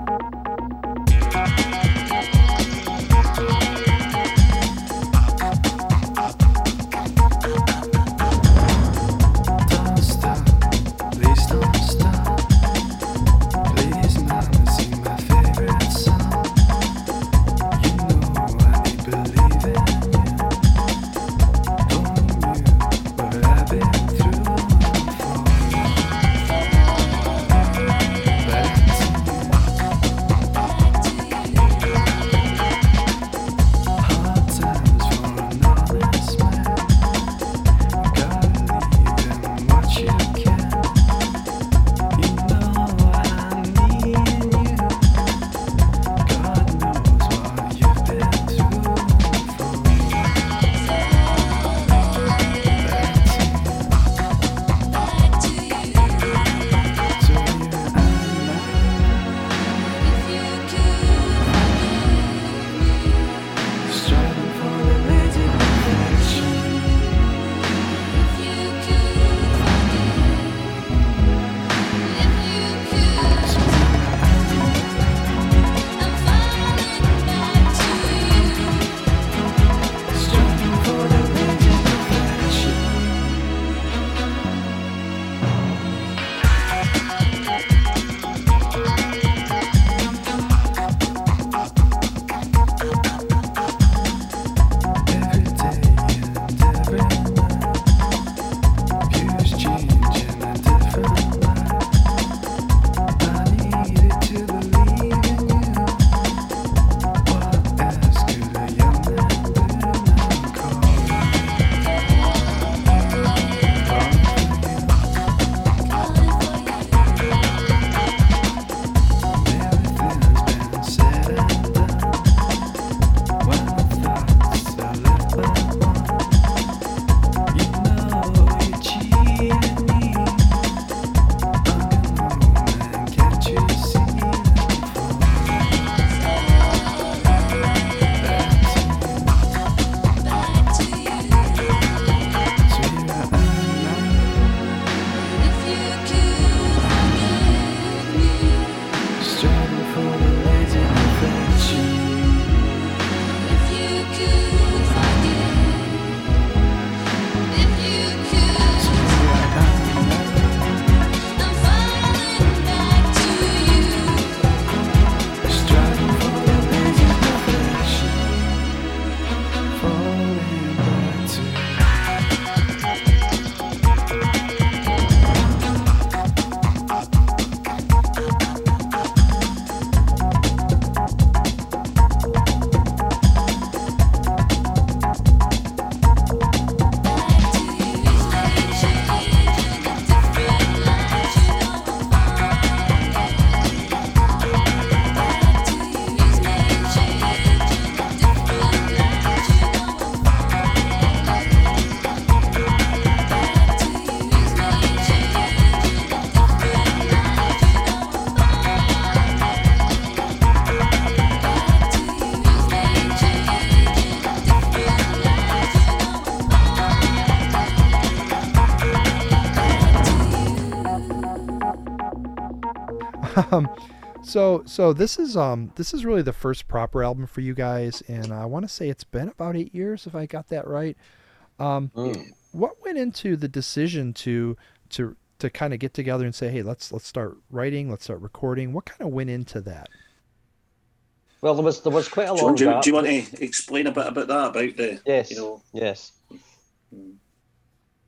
So so this is um this is really the first proper album for you guys, and I want to say it's been about eight years if I got that right. Um, Mm. what went into the decision to to to kind of get together and say, hey, let's let's start writing, let's start recording. What kind of went into that? Well, there was there was quite a John, long do you, do you want to explain a bit about that? About the Yes. you know. Yes.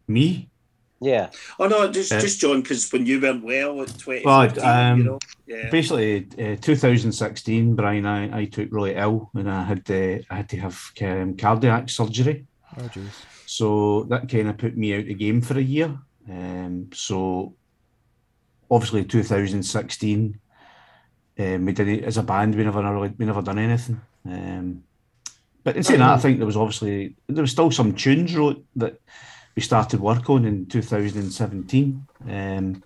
Me? Yeah. Oh no, just Uh, just John, because when you went well at twenty Well, um, you know, yeah, Basically, uh, 2016, Brian, I, I took really ill and I had uh, I had to have um, cardiac surgery. Oh, jeez. So that kind of put me out the game for a year. Um, so obviously 2016, um, we did it as a band. We never really, we never done anything. Um, but in saying that, I think there was obviously there was still some tunes wrote that we started work on in 2017. Um,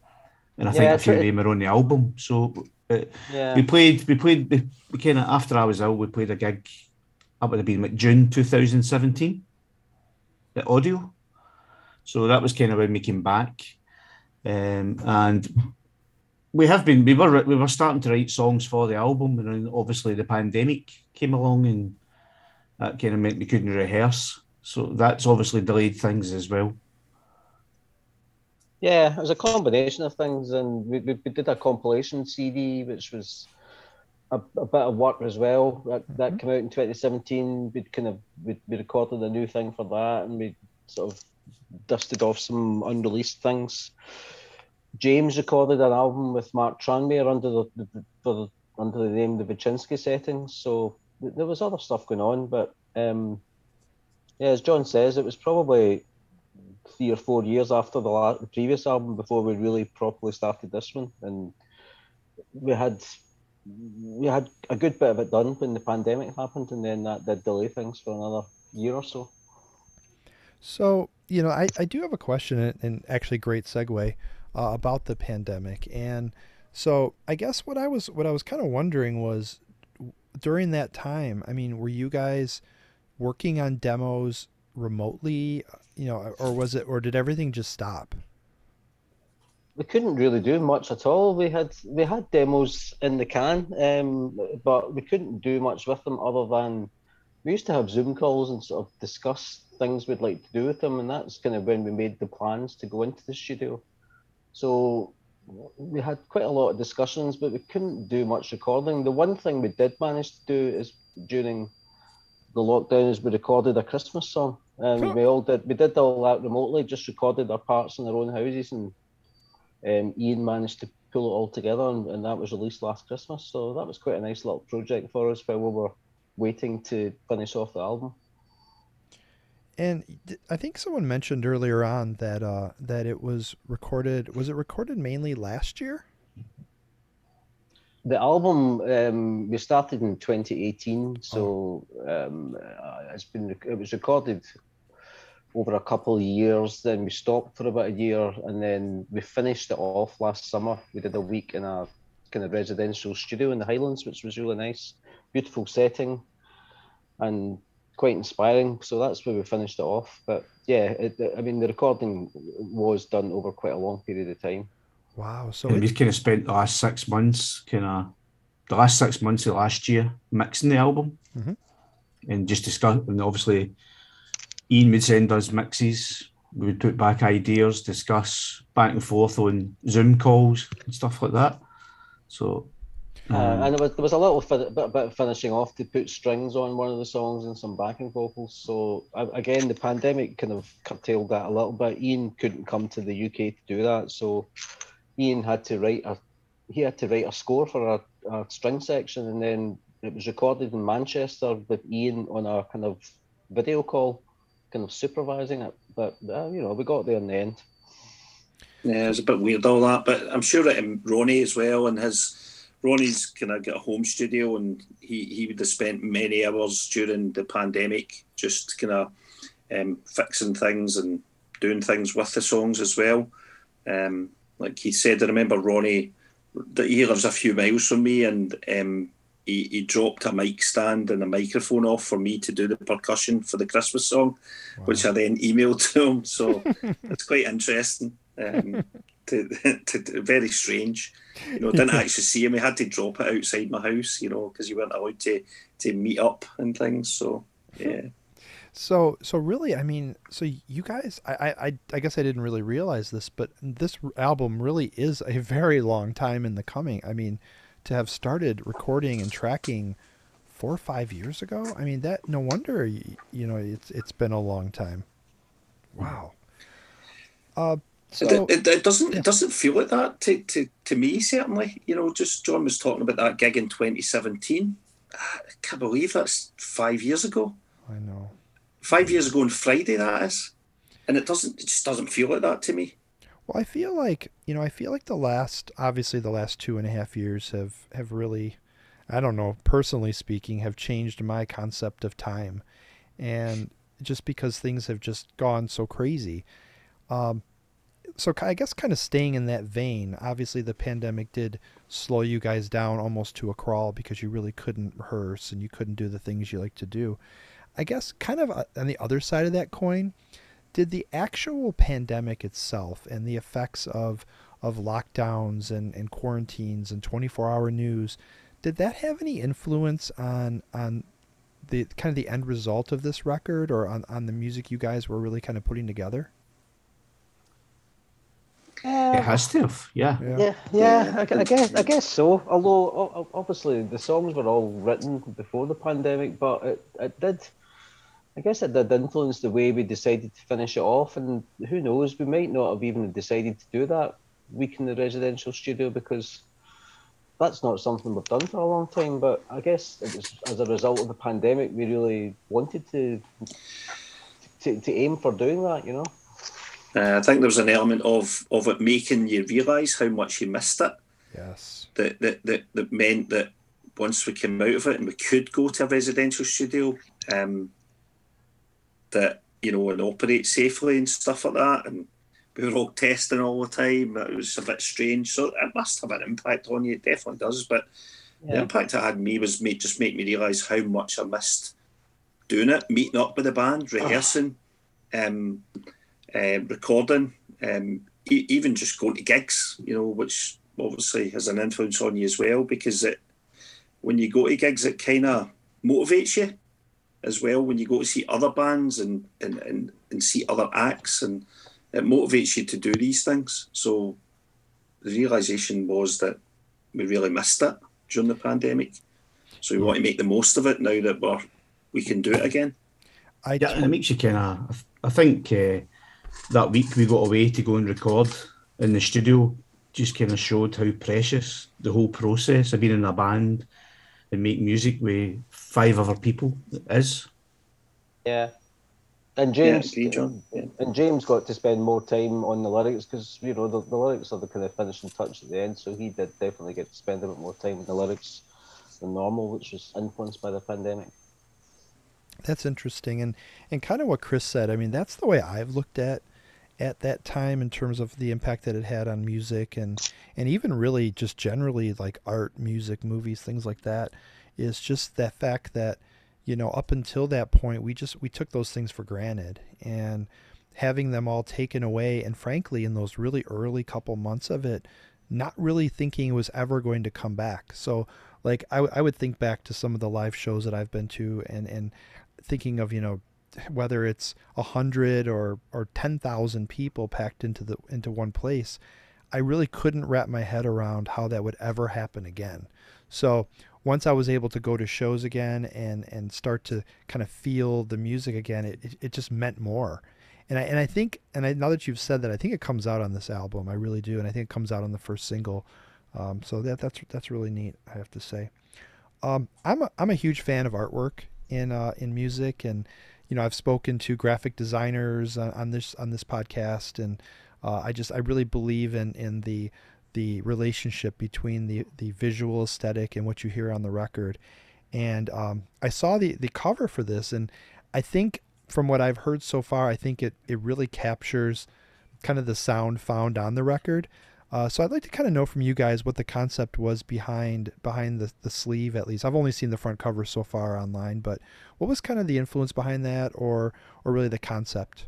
and I think a few of them are on the album. So uh, Yeah. we played, we played, we, we kind of after I was ill, we played a gig. That would have been like June 2017 The Audio. So that was kind of when we came back, um, and we have been we were we were starting to write songs for the album, and then obviously the pandemic came along, and that kind of meant we couldn't rehearse. So that's obviously delayed things as well. Yeah, it was a combination of things, and we, we, we did a compilation CD, which was a, a bit of work as well. That, that came out in 2017. We'd kind of we, we recorded a new thing for that, and we sort of dusted off some unreleased things. James recorded an album with Mark Tranmer under the, the, the, the under the name the Vichinsky settings. So there was other stuff going on, but um, yeah, as John says, it was probably three or four years after the, la- previous album before we really properly started this one, and we had we had a good bit of it done when the pandemic happened, and then that did delay things for another year or so. So, you know, I, I do have a question, and, and actually, great segue uh, about the pandemic. And so, I guess what I was what I was kind of wondering was during that time. I mean, were you guys working on demos remotely? You know, or was it, or did everything just stop? we couldn't really do much at all. We had we had demos in the can, um, but we couldn't do much with them other than we used to have Zoom calls and sort of discuss things we'd like to do with them, and that's kind of when we made the plans to go into the studio. So we had quite a lot of discussions, but we couldn't do much recording. The one thing we did manage to do is during the lockdown is we recorded a Christmas song, and we all did we did all that remotely, just recorded our parts in our own houses and um, Ian managed to pull it all together, and, and that was released last Christmas. So that was quite a nice little project for us while we were waiting to finish off the album. And I think someone mentioned earlier on that uh, that it was recorded. Was it recorded mainly last year? The album um, we started in 2018, so um, uh, it's been it was recorded over a couple of years. Then we stopped for about a year, and then we finished it off last summer. We did a week in a kind of residential studio in the Highlands, which was really nice, beautiful setting, and quite inspiring. So that's where we finished it off. But yeah, it, I mean the recording was done over quite a long period of time. Wow. So and it, we kind of spent the last six months, kind of the last six months of last year, mixing the album, Mhm. and just discuss. And obviously, Ian would send us mixes. We would put back ideas, discuss back and forth on Zoom calls and stuff like that. So, Uh, um, and there was, there was a little fin- bit, bit of finishing off to put strings on one of the songs and some backing vocals. So a- again, the pandemic kind of curtailed that a little bit. Ian couldn't come to the UK to do that, so Ian had to write a he had to write a score for a, a string section, and then it was recorded in Manchester with Ian on a kind of video call, kind of supervising it. But uh, you know, we got there in the end. Yeah, it's a bit weird all that, but I'm sure that um, Ronnie as well and his Ronnie's kind of got a home studio and he, he would have spent many hours during the pandemic just kind of um, fixing things and doing things with the songs as well. Um, like he said, I remember Ronnie that he lives a few miles from me and um, he, he dropped a mic stand and a microphone off for me to do the percussion for the Christmas song, which I then emailed to him. So it's quite interesting um, to, to, to very strange. You know, didn't actually see him. We had to drop it outside my house, you know, because you weren't allowed to to meet up and things. So yeah, So so really, I mean, so you guys, I I I- guess I didn't really realize this, but this album really is a very long time in the coming. I mean, to have started recording and tracking four or five years ago. I mean, that no wonder you, you know it's it's been a long time. Wow. Uh, so it, it, it doesn't yeah. it doesn't feel like that to, to, to me certainly. You know, just John was talking about that gig in 2017. I can't believe that's five years ago. I know. Five years ago on Friday, that is, and it doesn't it just doesn't feel like that to me. Well, I feel like you know, I feel like the last, obviously, the last two and a half years have have really, I don't know, personally speaking, have changed my concept of time, and just because things have just gone so crazy. Um, so I guess kind of staying in that vein. Obviously, the pandemic did slow you guys down almost to a crawl because you really couldn't rehearse and you couldn't do the things you like to do. I guess kind of uh, on the other side of that coin, did the actual pandemic itself and the effects of of lockdowns and, and quarantines and 24 hour news did that have any influence on on the kind of the end result of this record or on, on the music you guys were really kind of putting together It has to have, yeah. Yeah, yeah, I, I guess I guess so. Although o- o- obviously the songs were all written before the pandemic, but it, it did. I guess it did influence the way we decided to finish it off, and who knows, we might not have even decided to do that week in the residential studio because that's not something we've done for a long time. But I guess it was as a result of the pandemic, we really wanted to to, to aim for doing that, you know. Uh, I think there was an element of of it making you realise how much you missed it. yes That that that, that meant that once we came out of it and we could go to a residential studio, um, that you know and operate safely and stuff like that, and we were all testing all the time. It was a bit strange, so it must have an impact on you. It definitely does, but the impact it had on me was make, just make me realise how much I missed doing it, meeting up with the band, rehearsing, um, uh, recording, um, e- even just going to gigs, you know, which obviously has an influence on you as well because it, when you go to gigs, it kind of motivates you as well when you go to see other bands and, and, and, and see other acts and it motivates you to do these things. So the realization was that we really missed it during the pandemic. So we want to make the most of it now that we're we can do it again. i Yeah, and it makes you kind of. I think uh, that week we got away to go and record in the studio just kind of showed how precious the whole process of being in a band and make music with five other people is. Yeah. And James, agree, John. Yeah. and James got to spend more time on the lyrics because you know the, the lyrics are the kind of finishing touch at the end. So he did definitely get to spend a bit more time with the lyrics than normal, which was influenced by the pandemic. That's interesting, and and kind of what Chris said. I mean, that's the way I've looked at at that time in terms of the impact that it had on music and and even really just generally like art, music, movies, things like that. Is just that fact that you know up until that point we just we took those things for granted and having them all taken away and frankly in those really early couple months of it not really thinking it was ever going to come back so like I would think back to some of the live shows that i've been to and and thinking of you know whether it's a hundred or or ten thousand people packed into the into one place, I really couldn't wrap my head around how that would ever happen again. So once I was able to go to shows again and and start to kind of feel the music again, it it, just meant more. And I and I think and I, now that you've said that, I think it comes out on this album. I really do, and I think it comes out on the first single. Um, so that that's that's really neat. I have to say. Um, I'm a, I'm a huge fan of artwork in uh, in music, and you know I've spoken to graphic designers on, on this on this podcast, and uh, I just I really believe in in the the relationship between the the visual aesthetic and what you hear on the record. And um, I saw the the cover for this, and I think from what I've heard so far, I think it it really captures kind of the sound found on the record. Uh, so I'd like to kind of know from you guys what the concept was behind behind the, the sleeve at least. I've only seen the front cover so far online, but what was kind of the influence behind that or or really the concept?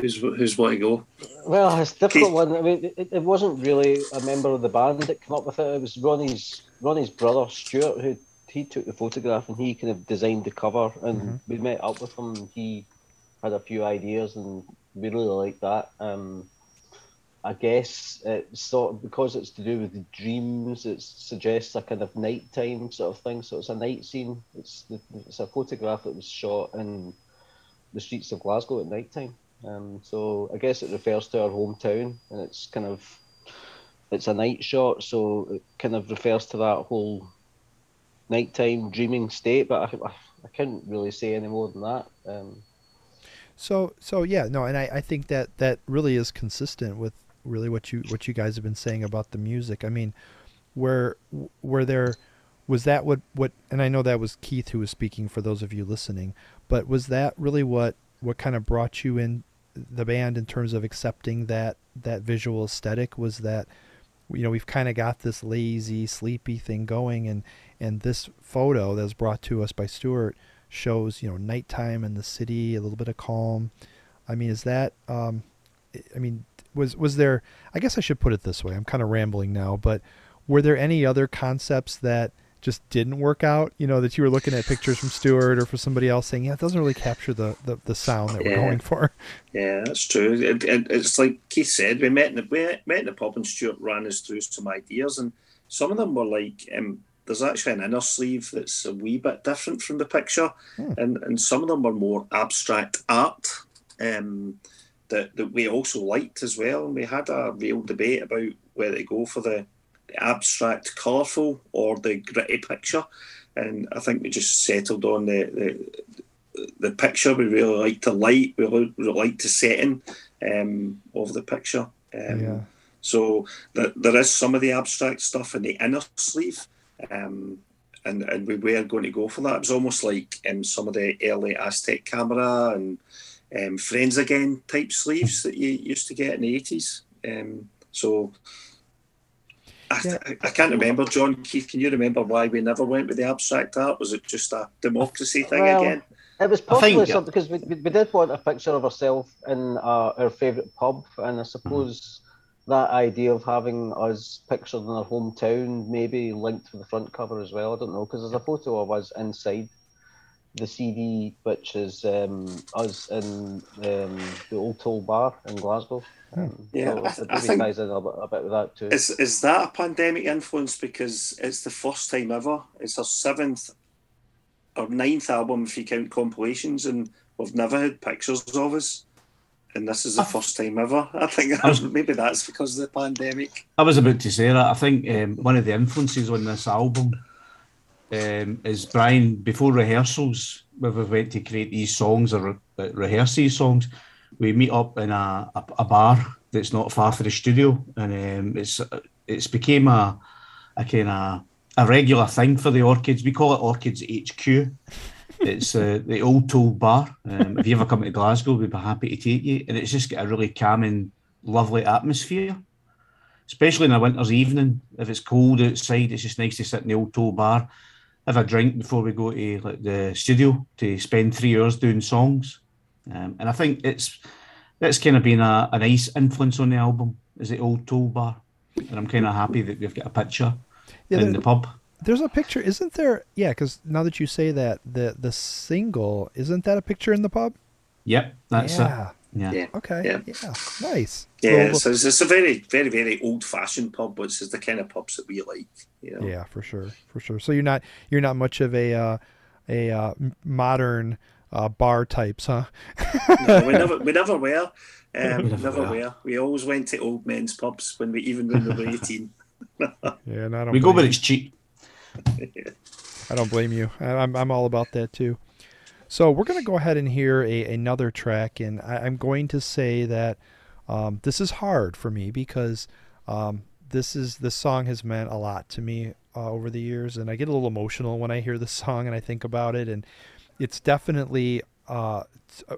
Who's who's want to go? Well, it's a difficult Keith. one. I mean, it, it wasn't really a member of the band that came up with it. It was Ronnie's Ronnie's brother Stuart who he took the photograph and he kind of designed the cover. And Mhm. we met up with him. and He had a few ideas and we really liked that. Um, I guess it's sort of because it's to do with the dreams. It suggests a kind of nighttime sort of thing. So it's a night scene. It's it's a photograph that was shot in the streets of Glasgow at night time. Um, so I guess it refers to our hometown, and it's kind of it's a night shot, so it kind of refers to that whole nighttime dreaming state. But I, I, I couldn't really say any more than that. Um, So so yeah, no, and I, I think that that really is consistent with really what you what you guys have been saying about the music. I mean, where where there was that what what and I know that was Keith who was speaking for those of you listening, but was that really what what kind of brought you in the band in terms of accepting that that visual aesthetic was that you know we've kind of got this lazy sleepy thing going and and this photo that was brought to us by Stuart shows you know nighttime in the city a little bit of calm. I mean is that um i mean was was there i guess i should put it this way i'm kind of rambling now but were there any other concepts that just didn't work out you know that you were looking at pictures from Stuart or for somebody else saying yeah it doesn't really capture the the, the sound that we're going for Yeah, that's true. It, it, it's like Keith said, we met in the we met in the pub and Stuart ran us through some ideas, and some of them were like, um, there's actually an inner sleeve that's a wee bit different from the picture, Hmm. and and some of them were more abstract art, um, that that we also liked as well. And we had a real debate about whether to go for the abstract, colourful, or the gritty picture, and I think we just settled on the the the picture. We really like the light. We really, like the setting um, of the picture. Um, yeah So th- there is some of the abstract stuff in the inner sleeve, um, and and we were going to go for that. It was almost like um, some of the early Aztec camera and um, Friends Again type sleeves that you used to get in the eighties. Um, so. I, Yeah. I, I can't remember, John Keith. Can you remember why we never went with the abstract art? Was it just a democracy thing Well, again? it was I possibly think- something because we, we, we did want a picture of ourselves in uh, our favourite pub, and I suppose that idea of having us pictured in our hometown maybe linked to the front cover as well. I don't know because there's a photo of us inside the CD, which is um, us in um, the Old Toll Bar in Glasgow. Um, Yeah, so I th- I think- ties in a bit, a bit with that too. Is is that a pandemic influence because it's the first time ever? It's our seventh or ninth album if you count compilations, and we've never had pictures of us. And this is the I- first time ever. I think I was- maybe that's because of the pandemic. I was about to say that. I think um, one of the influences on this album um, is Brian. Before rehearsals, when we went to create these songs or re- uh, rehearse these songs, we meet up in a, a, a bar that's not far from the studio, and um, it's it's became a a kind of a regular thing for the Orchids. We call it Orchids HQ. It's uh, the Old Toll Bar. Um, if you ever come to Glasgow, we'd be happy to take you. And it's just got a really calming, lovely atmosphere especially in a winter's evening. If it's cold outside, it's just nice to sit in the old toll bar, have a drink before we go to like the studio to spend three hours doing songs. Um, and I think it's it's kind of been a, a nice influence on the album is the old toll bar. And I'm kind of happy that we've got a picture yeah in there- the pub. there's a picture isn't there yeah because now that you say that the the single isn't that a picture in the pub Yep, that's yeah it. Yeah. Yeah. okay Yeah. yeah nice Yeah, So, it's, it's, it's a very, very, very old-fashioned pub, which is the kind of pubs that we like. You know? Yeah, for sure, for sure. So you're not you're not much of a uh, a uh, modern uh, bar types, huh? No, we never, we never were. Um, We never never were. were. We always went to old men's pubs when we even when we were eighteen. Yeah, and I don't. We go but it's cheap. I don't blame you. I- I'm I'm all about that too. So we're gonna go ahead and hear a, another track, and I, I'm going to say that um, this is hard for me because um, this is this song has meant a lot to me uh, over the years, and I get a little emotional when I hear this song and I think about it, and it's definitely uh,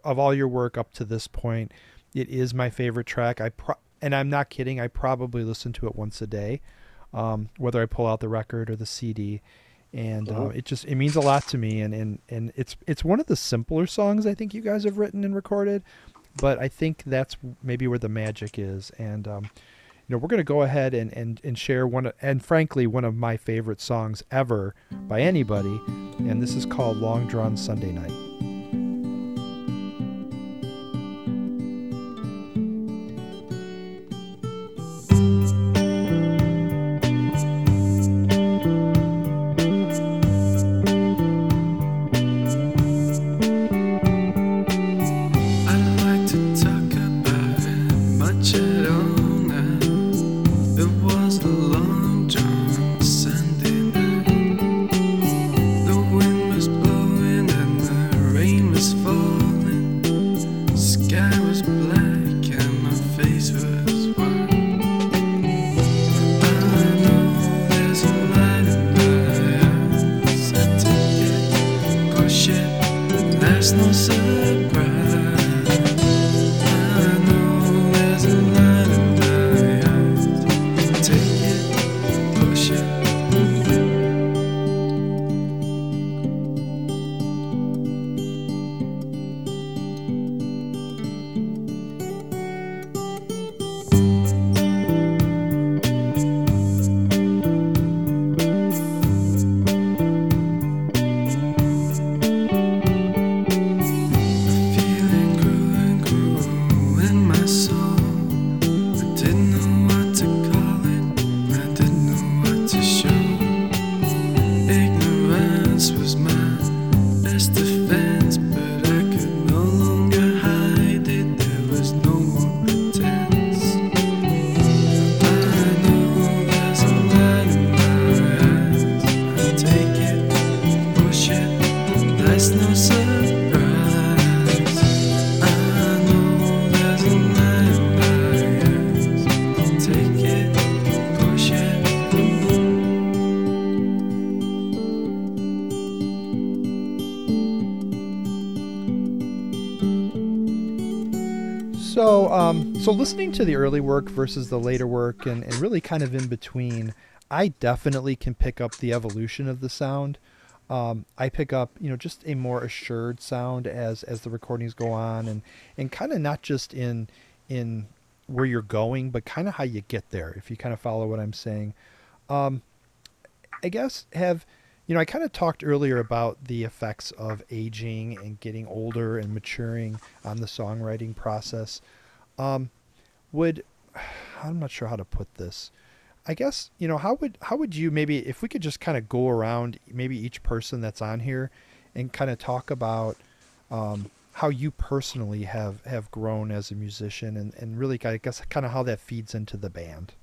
of all your work up to this point, it is my favorite track. I pro- and I'm not kidding. I probably listen to it once a day, um, whether I pull out the record or the CD and uh, it just it means a lot to me and, and and it's it's one of the simpler songs I think you guys have written and recorded but I think that's maybe where the magic is. And um, you know, we're going to go ahead and, and, and share one, of- and frankly, one of my favorite songs ever by anybody. And this is called Long Drawn Sunday Night. So, listening to the early work versus the later work, and, and really kind of in between, I definitely can pick up the evolution of the sound. Um, I pick up, you know, just a more assured sound as as the recordings go on, and and kind of not just in in where you're going, but kind of how you get there. If you kind of follow what I'm saying, um, I guess have you know I kind of talked earlier about the effects of aging and getting older and maturing on the songwriting process. Um, would I'm not sure how to put this. I guess you know how would how would you maybe if we could just kind of go around maybe each person that's on here and kind of talk about um, how you personally have have grown as a musician and and really I guess kind of how that feeds into the band.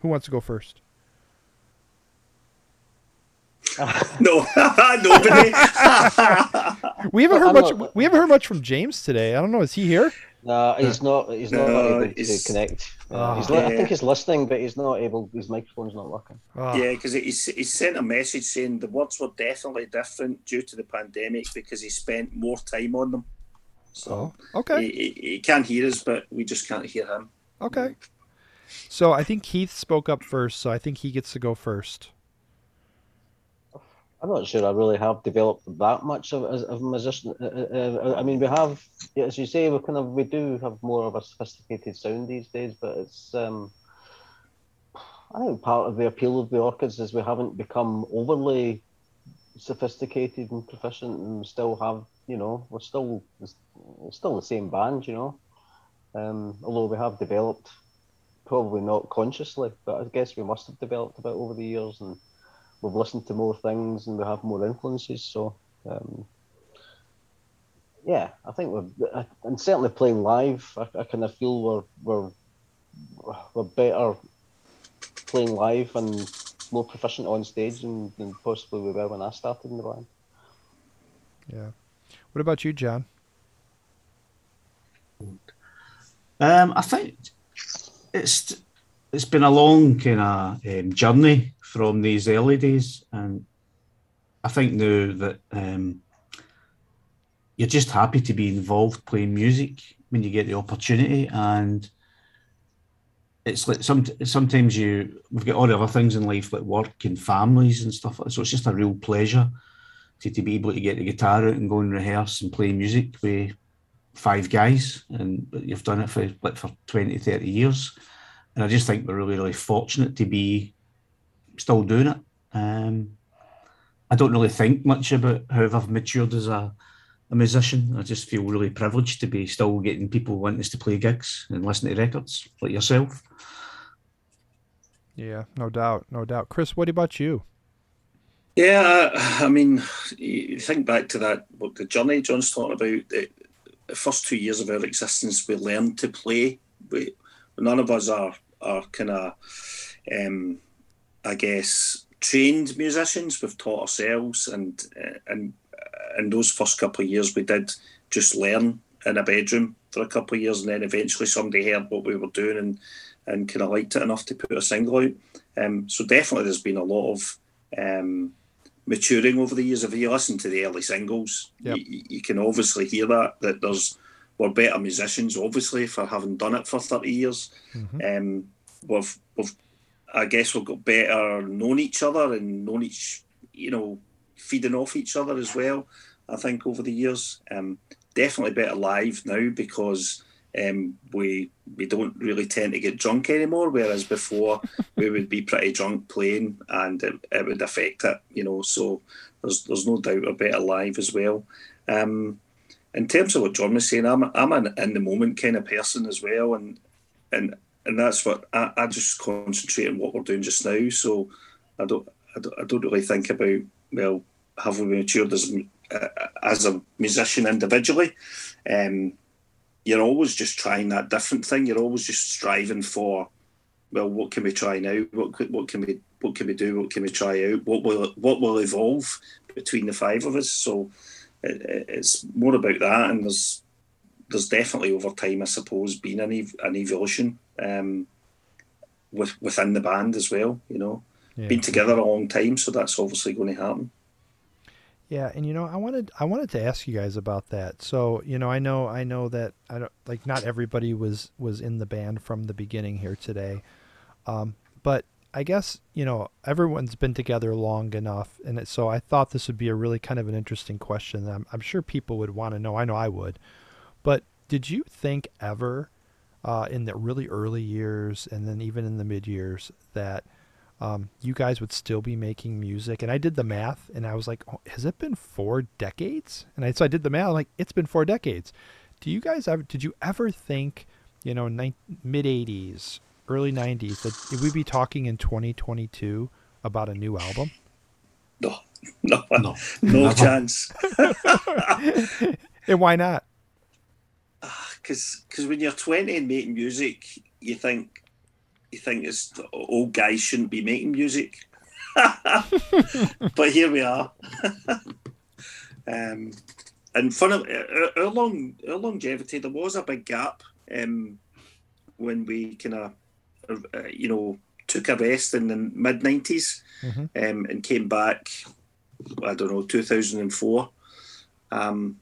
Who wants to go first? No, nobody. We haven't heard much. We haven't heard much from James today. I don't know. Is he here? No, he's not. He's not No, able to connect. Uh, Ah. he's li- I think he's listening, but he's not able. His microphone's not working. Oh, yeah, because he, he sent a message saying the words were definitely different due to the pandemic because he spent more time on them. So Oh, okay. he, he, he can hear us, but we just can't hear him. Okay. So I think Keith spoke up first, so I think he gets to go first. I'm not sure I really have developed that much of, as a musician. Uh, uh, uh, I mean, we have, as you say, we kind of we do have more of a sophisticated sound these days, but it's. Um, I think part of the appeal of the Orchids is we haven't become overly sophisticated and proficient, and still have, you know, we're still we're still the same band, you know. Um, although we have developed, probably not consciously, but I guess we must have developed a bit over the years and we've listened to more things and we have more influences. So, um, yeah, I think we're and certainly playing live. I, I kind of feel we're we're we're better playing live and more proficient on stage than, than possibly we were when I started in the band. Yeah. What about you, John? Um, I think it's it's been a long kind of um, journey from these early days, and I think now that um, you're just happy to be involved playing music when you get the opportunity, and it's like some sometimes you we've got all the other things in life like work and families and stuff, so it's just a real pleasure to, to be able to get the guitar out and go and rehearse and play music with five guys, and you've done it for like for 20, 30 years. And I just think we're really, really fortunate to be still doing it. Um, I don't really think much about how I've matured as a, a musician. I just feel really privileged to be still getting people wanting us to play gigs and listen to records like yourself. Yeah, no doubt, no doubt. Chris, what about you? Yeah, I, I mean, you think back to that, what the journey John's talking about, the, the first two years of our existence, we learned to play. We, none of us are, are kind of, um, I guess, trained musicians. We've taught ourselves, and uh, and in those first couple of years, we did just learn in a bedroom for a couple of years, and then eventually somebody heard what we were doing and and kind of liked it enough to put a single out. Um, so definitely, there's been a lot of um, maturing over the years. If you listen to the early singles, Yep. you, you can obviously hear that that there's we're better musicians, obviously, for having done it for thirty years. Mhm. Um, we've we've I guess we've got better known each other and known each you know feeding off each other as well. I think over the years, um, definitely better live now because um, we we don't really tend to get drunk anymore. Whereas before we would be pretty drunk playing, and it, it would affect it, you know. So there's there's no doubt we're better live as well. Um, in terms of what John was saying, I'm I'm an in the moment kind of person as well, and and and that's what I, I just concentrate on what we're doing just now. So I don't I don't, I don't really think about well have we matured as uh, as a musician individually. Um, you're always just trying that different thing. You're always just striving for well, what can we try now? What what can we what can we do? What can we try out? What will what will evolve between the five of us? So it, it- it's more about that, and there's there's definitely over time, I suppose, been an ev- an evolution um, with within the band as well. You know, Yeah. been together a long time, so that's obviously going to happen. Yeah, and you know, I wanted I wanted to ask you guys about that. So, you know, I know I know that I don't like not everybody was was in the band from the beginning here today. Um, but I guess, you know, everyone's been together long enough and it, so I thought this would be a really kind of an interesting question that I'm, I'm sure people would want to know. I know I would. But did you think ever uh, in the really early years and then even in the mid years that um, you guys would still be making music. And I did the math, and I was like, oh, has it been four decades? And I, so I did the math, like it's been four decades. Do you guys ever? Did you ever think, you know, mid '80s, early '90s, that we'd be talking in 2022 about a new album? No, no, No, no, never. chance. And why not? Because when you're 20 and making music, you think you think it's old guys shouldn't be making music. but here we are. um, and fun of our, our long our longevity, there was a big gap um, when we kind of uh, you know took a rest in the mid 90s Mhm. um, and came back. I don't know 2004. Um,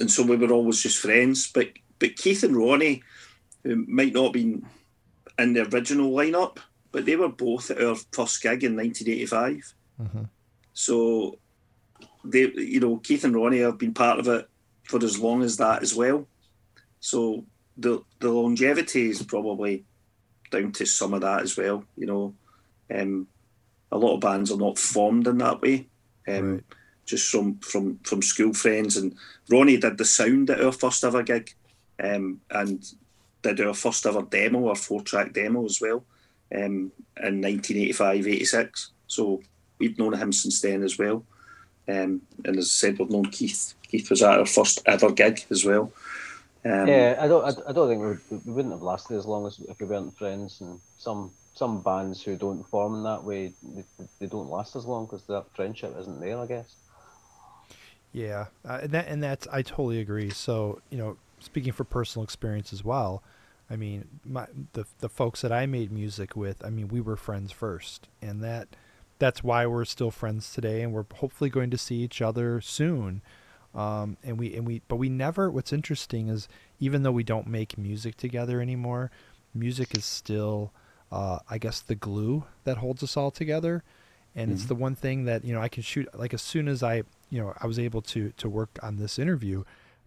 and so we were always just friends. But but Keith and Ronnie, who might not have been in the original lineup, but they were both at our first gig in 1985. Mhm. So they, you know, Keith and Ronnie have been part of it for as long as that as well. So the the longevity is probably down to some of that as well. You know, um, a lot of bands are not formed in that way. Um, Right. Just from from from school friends, and Ronnie did the sound at our first ever gig, um, and did our first ever demo, our four track demo as well, um, in 1985 86. So we've known him since then as well. Um, and as I said, we've known Keith. Keith was at our first ever gig as well. Um, yeah, I don't. I, I don't think we, would, we wouldn't have lasted as long as if we weren't friends. And some some bands who don't form in that way, they, they don't last as long because that friendship isn't there. I guess. Yeah, uh, and that and that's I totally agree. So you know, speaking for personal experience as well, I mean, my the the folks that I made music with, I mean, we were friends first, and that that's why we're still friends today, and we're hopefully going to see each other soon. Um, and we and we, but we never. What's interesting is even though we don't make music together anymore, music is still, uh, I guess, the glue that holds us all together and it's the one thing that you know I can shoot like as soon as I you know I was able to to work on this interview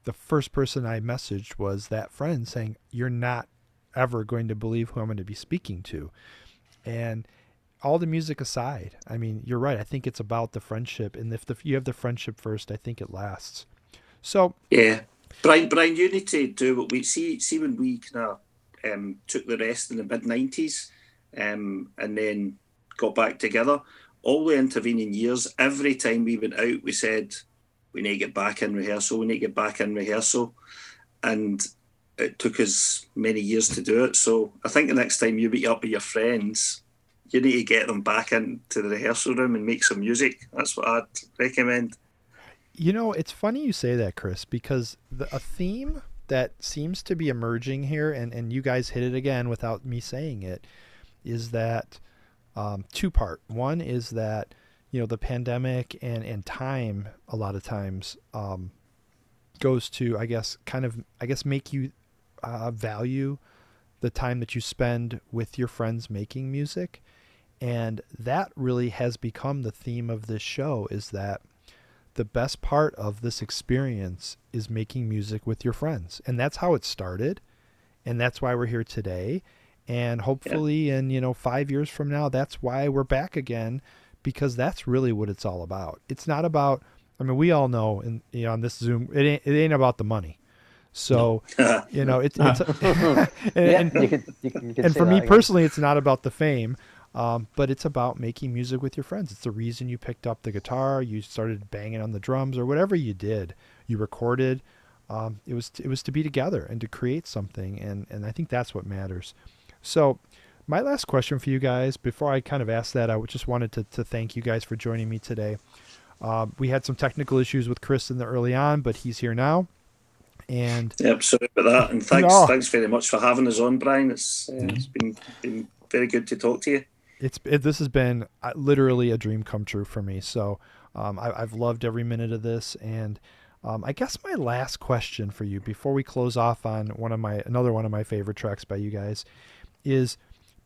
the first person I messaged was that friend saying, You're not ever going to believe who I'm going to be speaking to. And all the music aside, I mean, you're right. I think it's about the friendship. And if the, you have the friendship first, I think it lasts. So, Yeah, Brian. Brian, you need to do what we see. See when we kind of um, took the rest in the mid nineties, um, and then got back together. All the intervening years, every time we went out, we said we need to get back in rehearsal. We need to get back in rehearsal, and it took us many years to do it. So I think the next time you meet up with your friends, you need to get them back into the rehearsal room and make some music. That's what I'd recommend. You know, it's funny you say that, Chris, because the, a theme that seems to be emerging here, and, and you guys hit it again without me saying it, is that um, two part. One is that, you know, the pandemic and, and time, a lot of times, um, goes to, I guess, kind of, I guess, make you uh, value the time that you spend with your friends making music. And that really has become the theme of this show is that the best part of this experience is making music with your friends. And that's how it started. And that's why we're here today. And hopefully in, you know, 5 years from now that's why we're back again because that's really what it's all about. It's not about I mean, we all know in you know, on this Zoom it ain't it ain't about the money. So, you know, it's it's and, yeah, and- you could, you could, you could and for me again. personally, it's not about the fame, um, but it's about making music with your friends. It's the reason you picked up the guitar, you started banging on the drums, or whatever you did. You recorded. Um, it was it was to be together and to create something, and and I think that's what matters. So, my last question for you guys, before I kind of ask that, I just wanted to to thank you guys for joining me today. Uh, we had some technical issues with Chris in the early on, but he's here now, and Yep, sorry about that, and thanks, No. thanks very much for having us on, Brian. It's uh, it's been been very good to talk to you. it's it, this has been uh, literally a dream come true for me. So um, I, I've loved every minute of this, and um, I guess my last question for you before we close off on one of my another one of my favorite tracks by you guys is,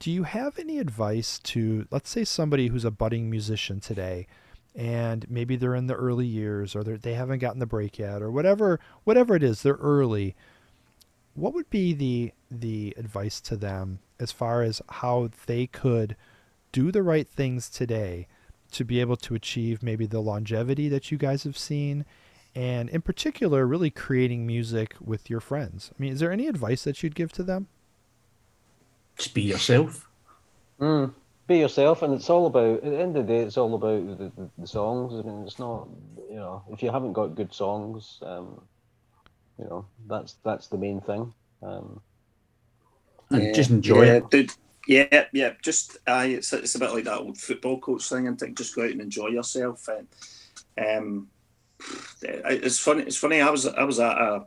do you have any advice to let's say somebody who's a budding musician today? And maybe they're in the early years, or they're, haven't gotten the break yet, or whatever, whatever it is, they're early what would be the the advice to them as far as how they could do the right things today to be able to achieve maybe the longevity that you guys have seen and in particular really creating music with your friends i mean is there any advice that you'd give to them Just be yourself. Mm, be yourself, and it's all about. At the end of the day, it's all about the, the, the songs. I mean, it's not. You know, if you haven't got good songs, um, you know, that's that's the main thing. Um, And just enjoy yeah, it. Dude, yeah, yeah. Just uh, it's it's a bit like that old football coach thing, and think just go out and enjoy yourself. And um, it's funny. It's funny. I was I was at a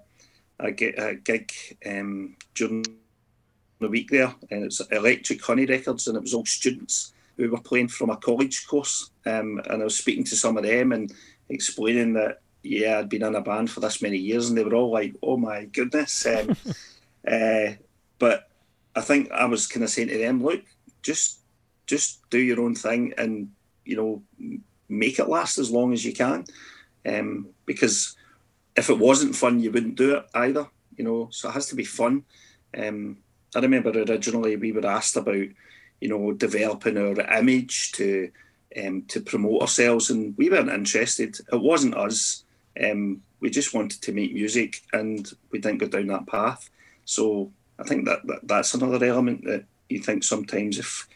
a, a gig um, during the week there, and it's Electric Honey Records, and it was all students who were playing from a college course. Um, and I was speaking to some of them and explaining that yeah, I'd been in a band for this many years, and they were all like, "Oh my goodness." Um, uh, but I think I was kind of saying to them, "Look, just just do your own thing, and you know, make it last as long as you can." Um, because if it wasn't fun, you wouldn't do it either. You know, so it has to be fun. Um, I remember originally we were asked about, you know, developing our image to um, to promote ourselves, and we weren't interested. It wasn't us. Um, we just wanted to make music, and we didn't go down that path. So I think that, that that's another element that you think sometimes if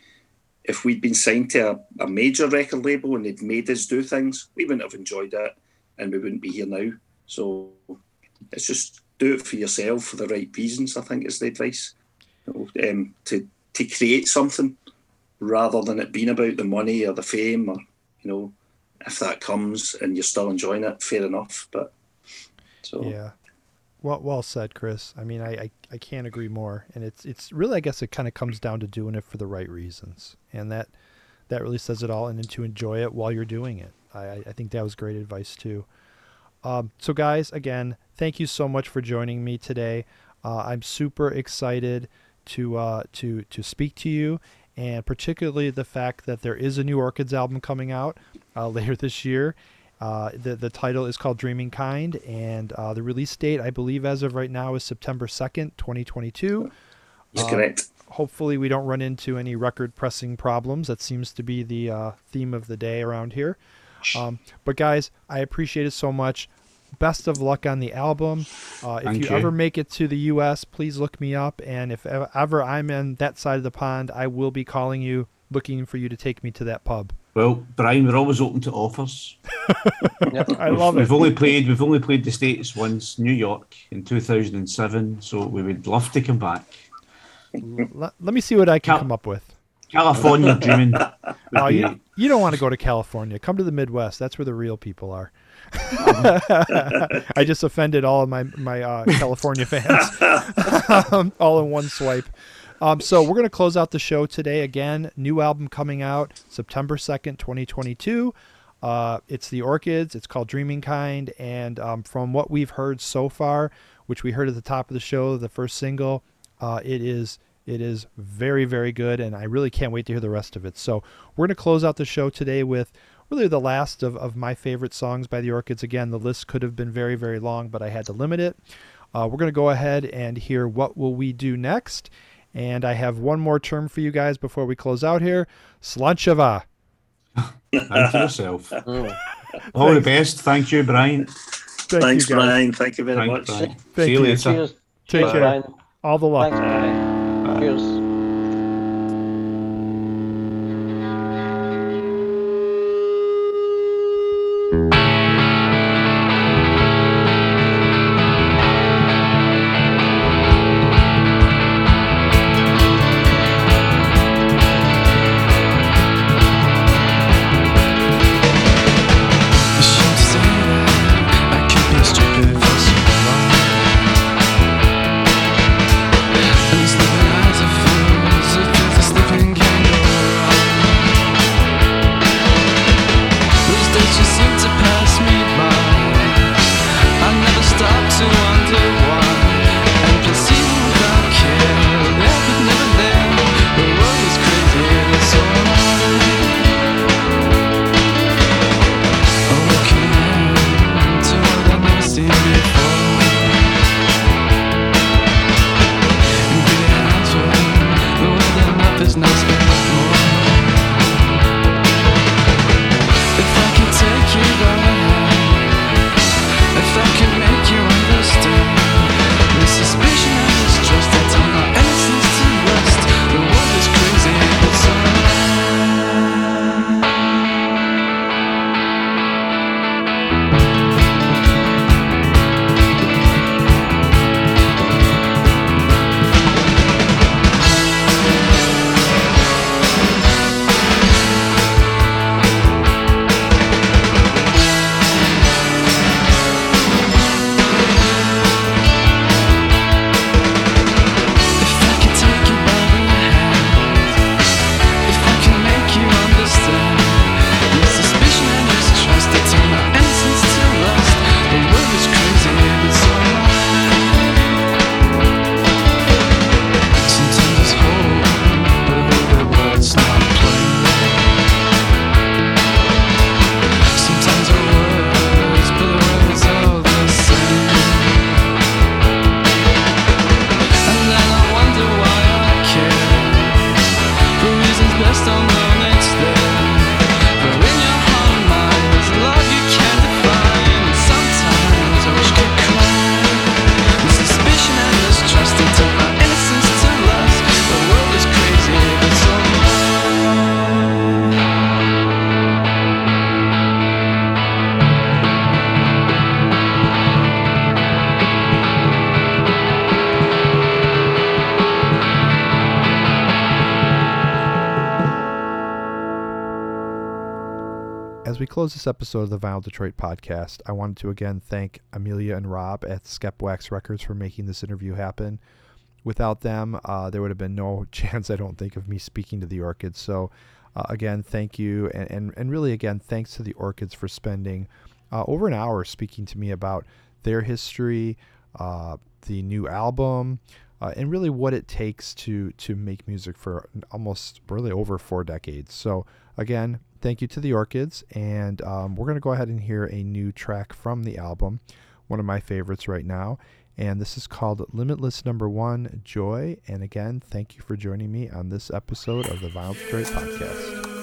if we'd been signed to a, a major record label and they'd made us do things, we wouldn't have enjoyed it, and we wouldn't be here now. So it's just do it for yourself for the right reasons. I think is the advice. Um, to to create something rather than it being about the money or the fame or you know if that comes and you're still enjoying it, fair enough. But so Yeah. Well, well said, Chris. I mean, I, I, I can't agree more. And it's it's really, I guess, it kind of comes down to doing it for the right reasons, and that that really says it all. And then to enjoy it while you're doing it. I I think that was great advice too. Um, so, guys, again, thank you so much for joining me today. Uh, I'm super excited to uh, to to speak to you, and particularly the fact that there is a new Orchids album coming out uh, later this year, Uh, the the title is called Dreaming Kind, and uh, the release date, I believe, as of right now, is September second, twenty twenty two. Um, correct. Hopefully, we don't run into any record pressing problems. That seems to be the uh, theme of the day around here. Um, but guys, I appreciate it so much. Best of luck on the album. Uh, if Thank you, you. ever make it to the U.S., please look me up. And if ever I'm in that side of the pond, I will be calling you, looking for you to take me to that pub. Well, Brian, we're always open to offers. I We've- love it. We've only played we've only played the States once, New York in two thousand and seven, so we would love to come back. Let, let me see what I can Cal- come up with. California dreaming. Oh, you, you don't want to go to California. Come to the Midwest. That's where the real people are. I just offended all of my my uh, California fans, um, all in one swipe. Um, so we're gonna close out the show today. Again, new album coming out September second, twenty twenty two. Uh, it's the Orchids. It's called Dreaming Kind, and um, from what we've heard so far, which we heard at the top of the show, the first single, uh, it is it is very very good, and I really can't wait to hear the rest of it. So we're gonna close out the show today with really the last of, of my favorite songs by the Orchids. Again, the list could have been very very long, but I had to limit it. Uh, we're gonna go ahead and hear what will we do next, and I have one more term for you guys before we close out here. Slàinte mhath. Thank yourself. Mm. All the best. Thank you, Brian. Thank Thanks, you. Brian. Thank you very Thanks, much. Brian. Thank See you you. later. Cheers. Take Cheers, care. Brian. All the luck. Thanks, close this episode of the Vinyl Detroit podcast, I wanted to again thank Amelia and Rob at Skep Wax Records for making this interview happen. Without them, uh, there would have been no chance, I don't think, of me speaking to the Orchids. So, uh, again, thank you. And, and, and really, again, thanks to the Orchids for spending uh, over an hour speaking to me about their history, uh, the new album, uh, and really what it takes to, to make music for almost really over four decades. So, again, thank you to the Orchids, and um, we're going to go ahead and hear a new track from the album, one of my favorites right now. And this is called Limitless Number One Joy. And again, thank you for joining me on this episode of the Vinyl Detroit Podcast.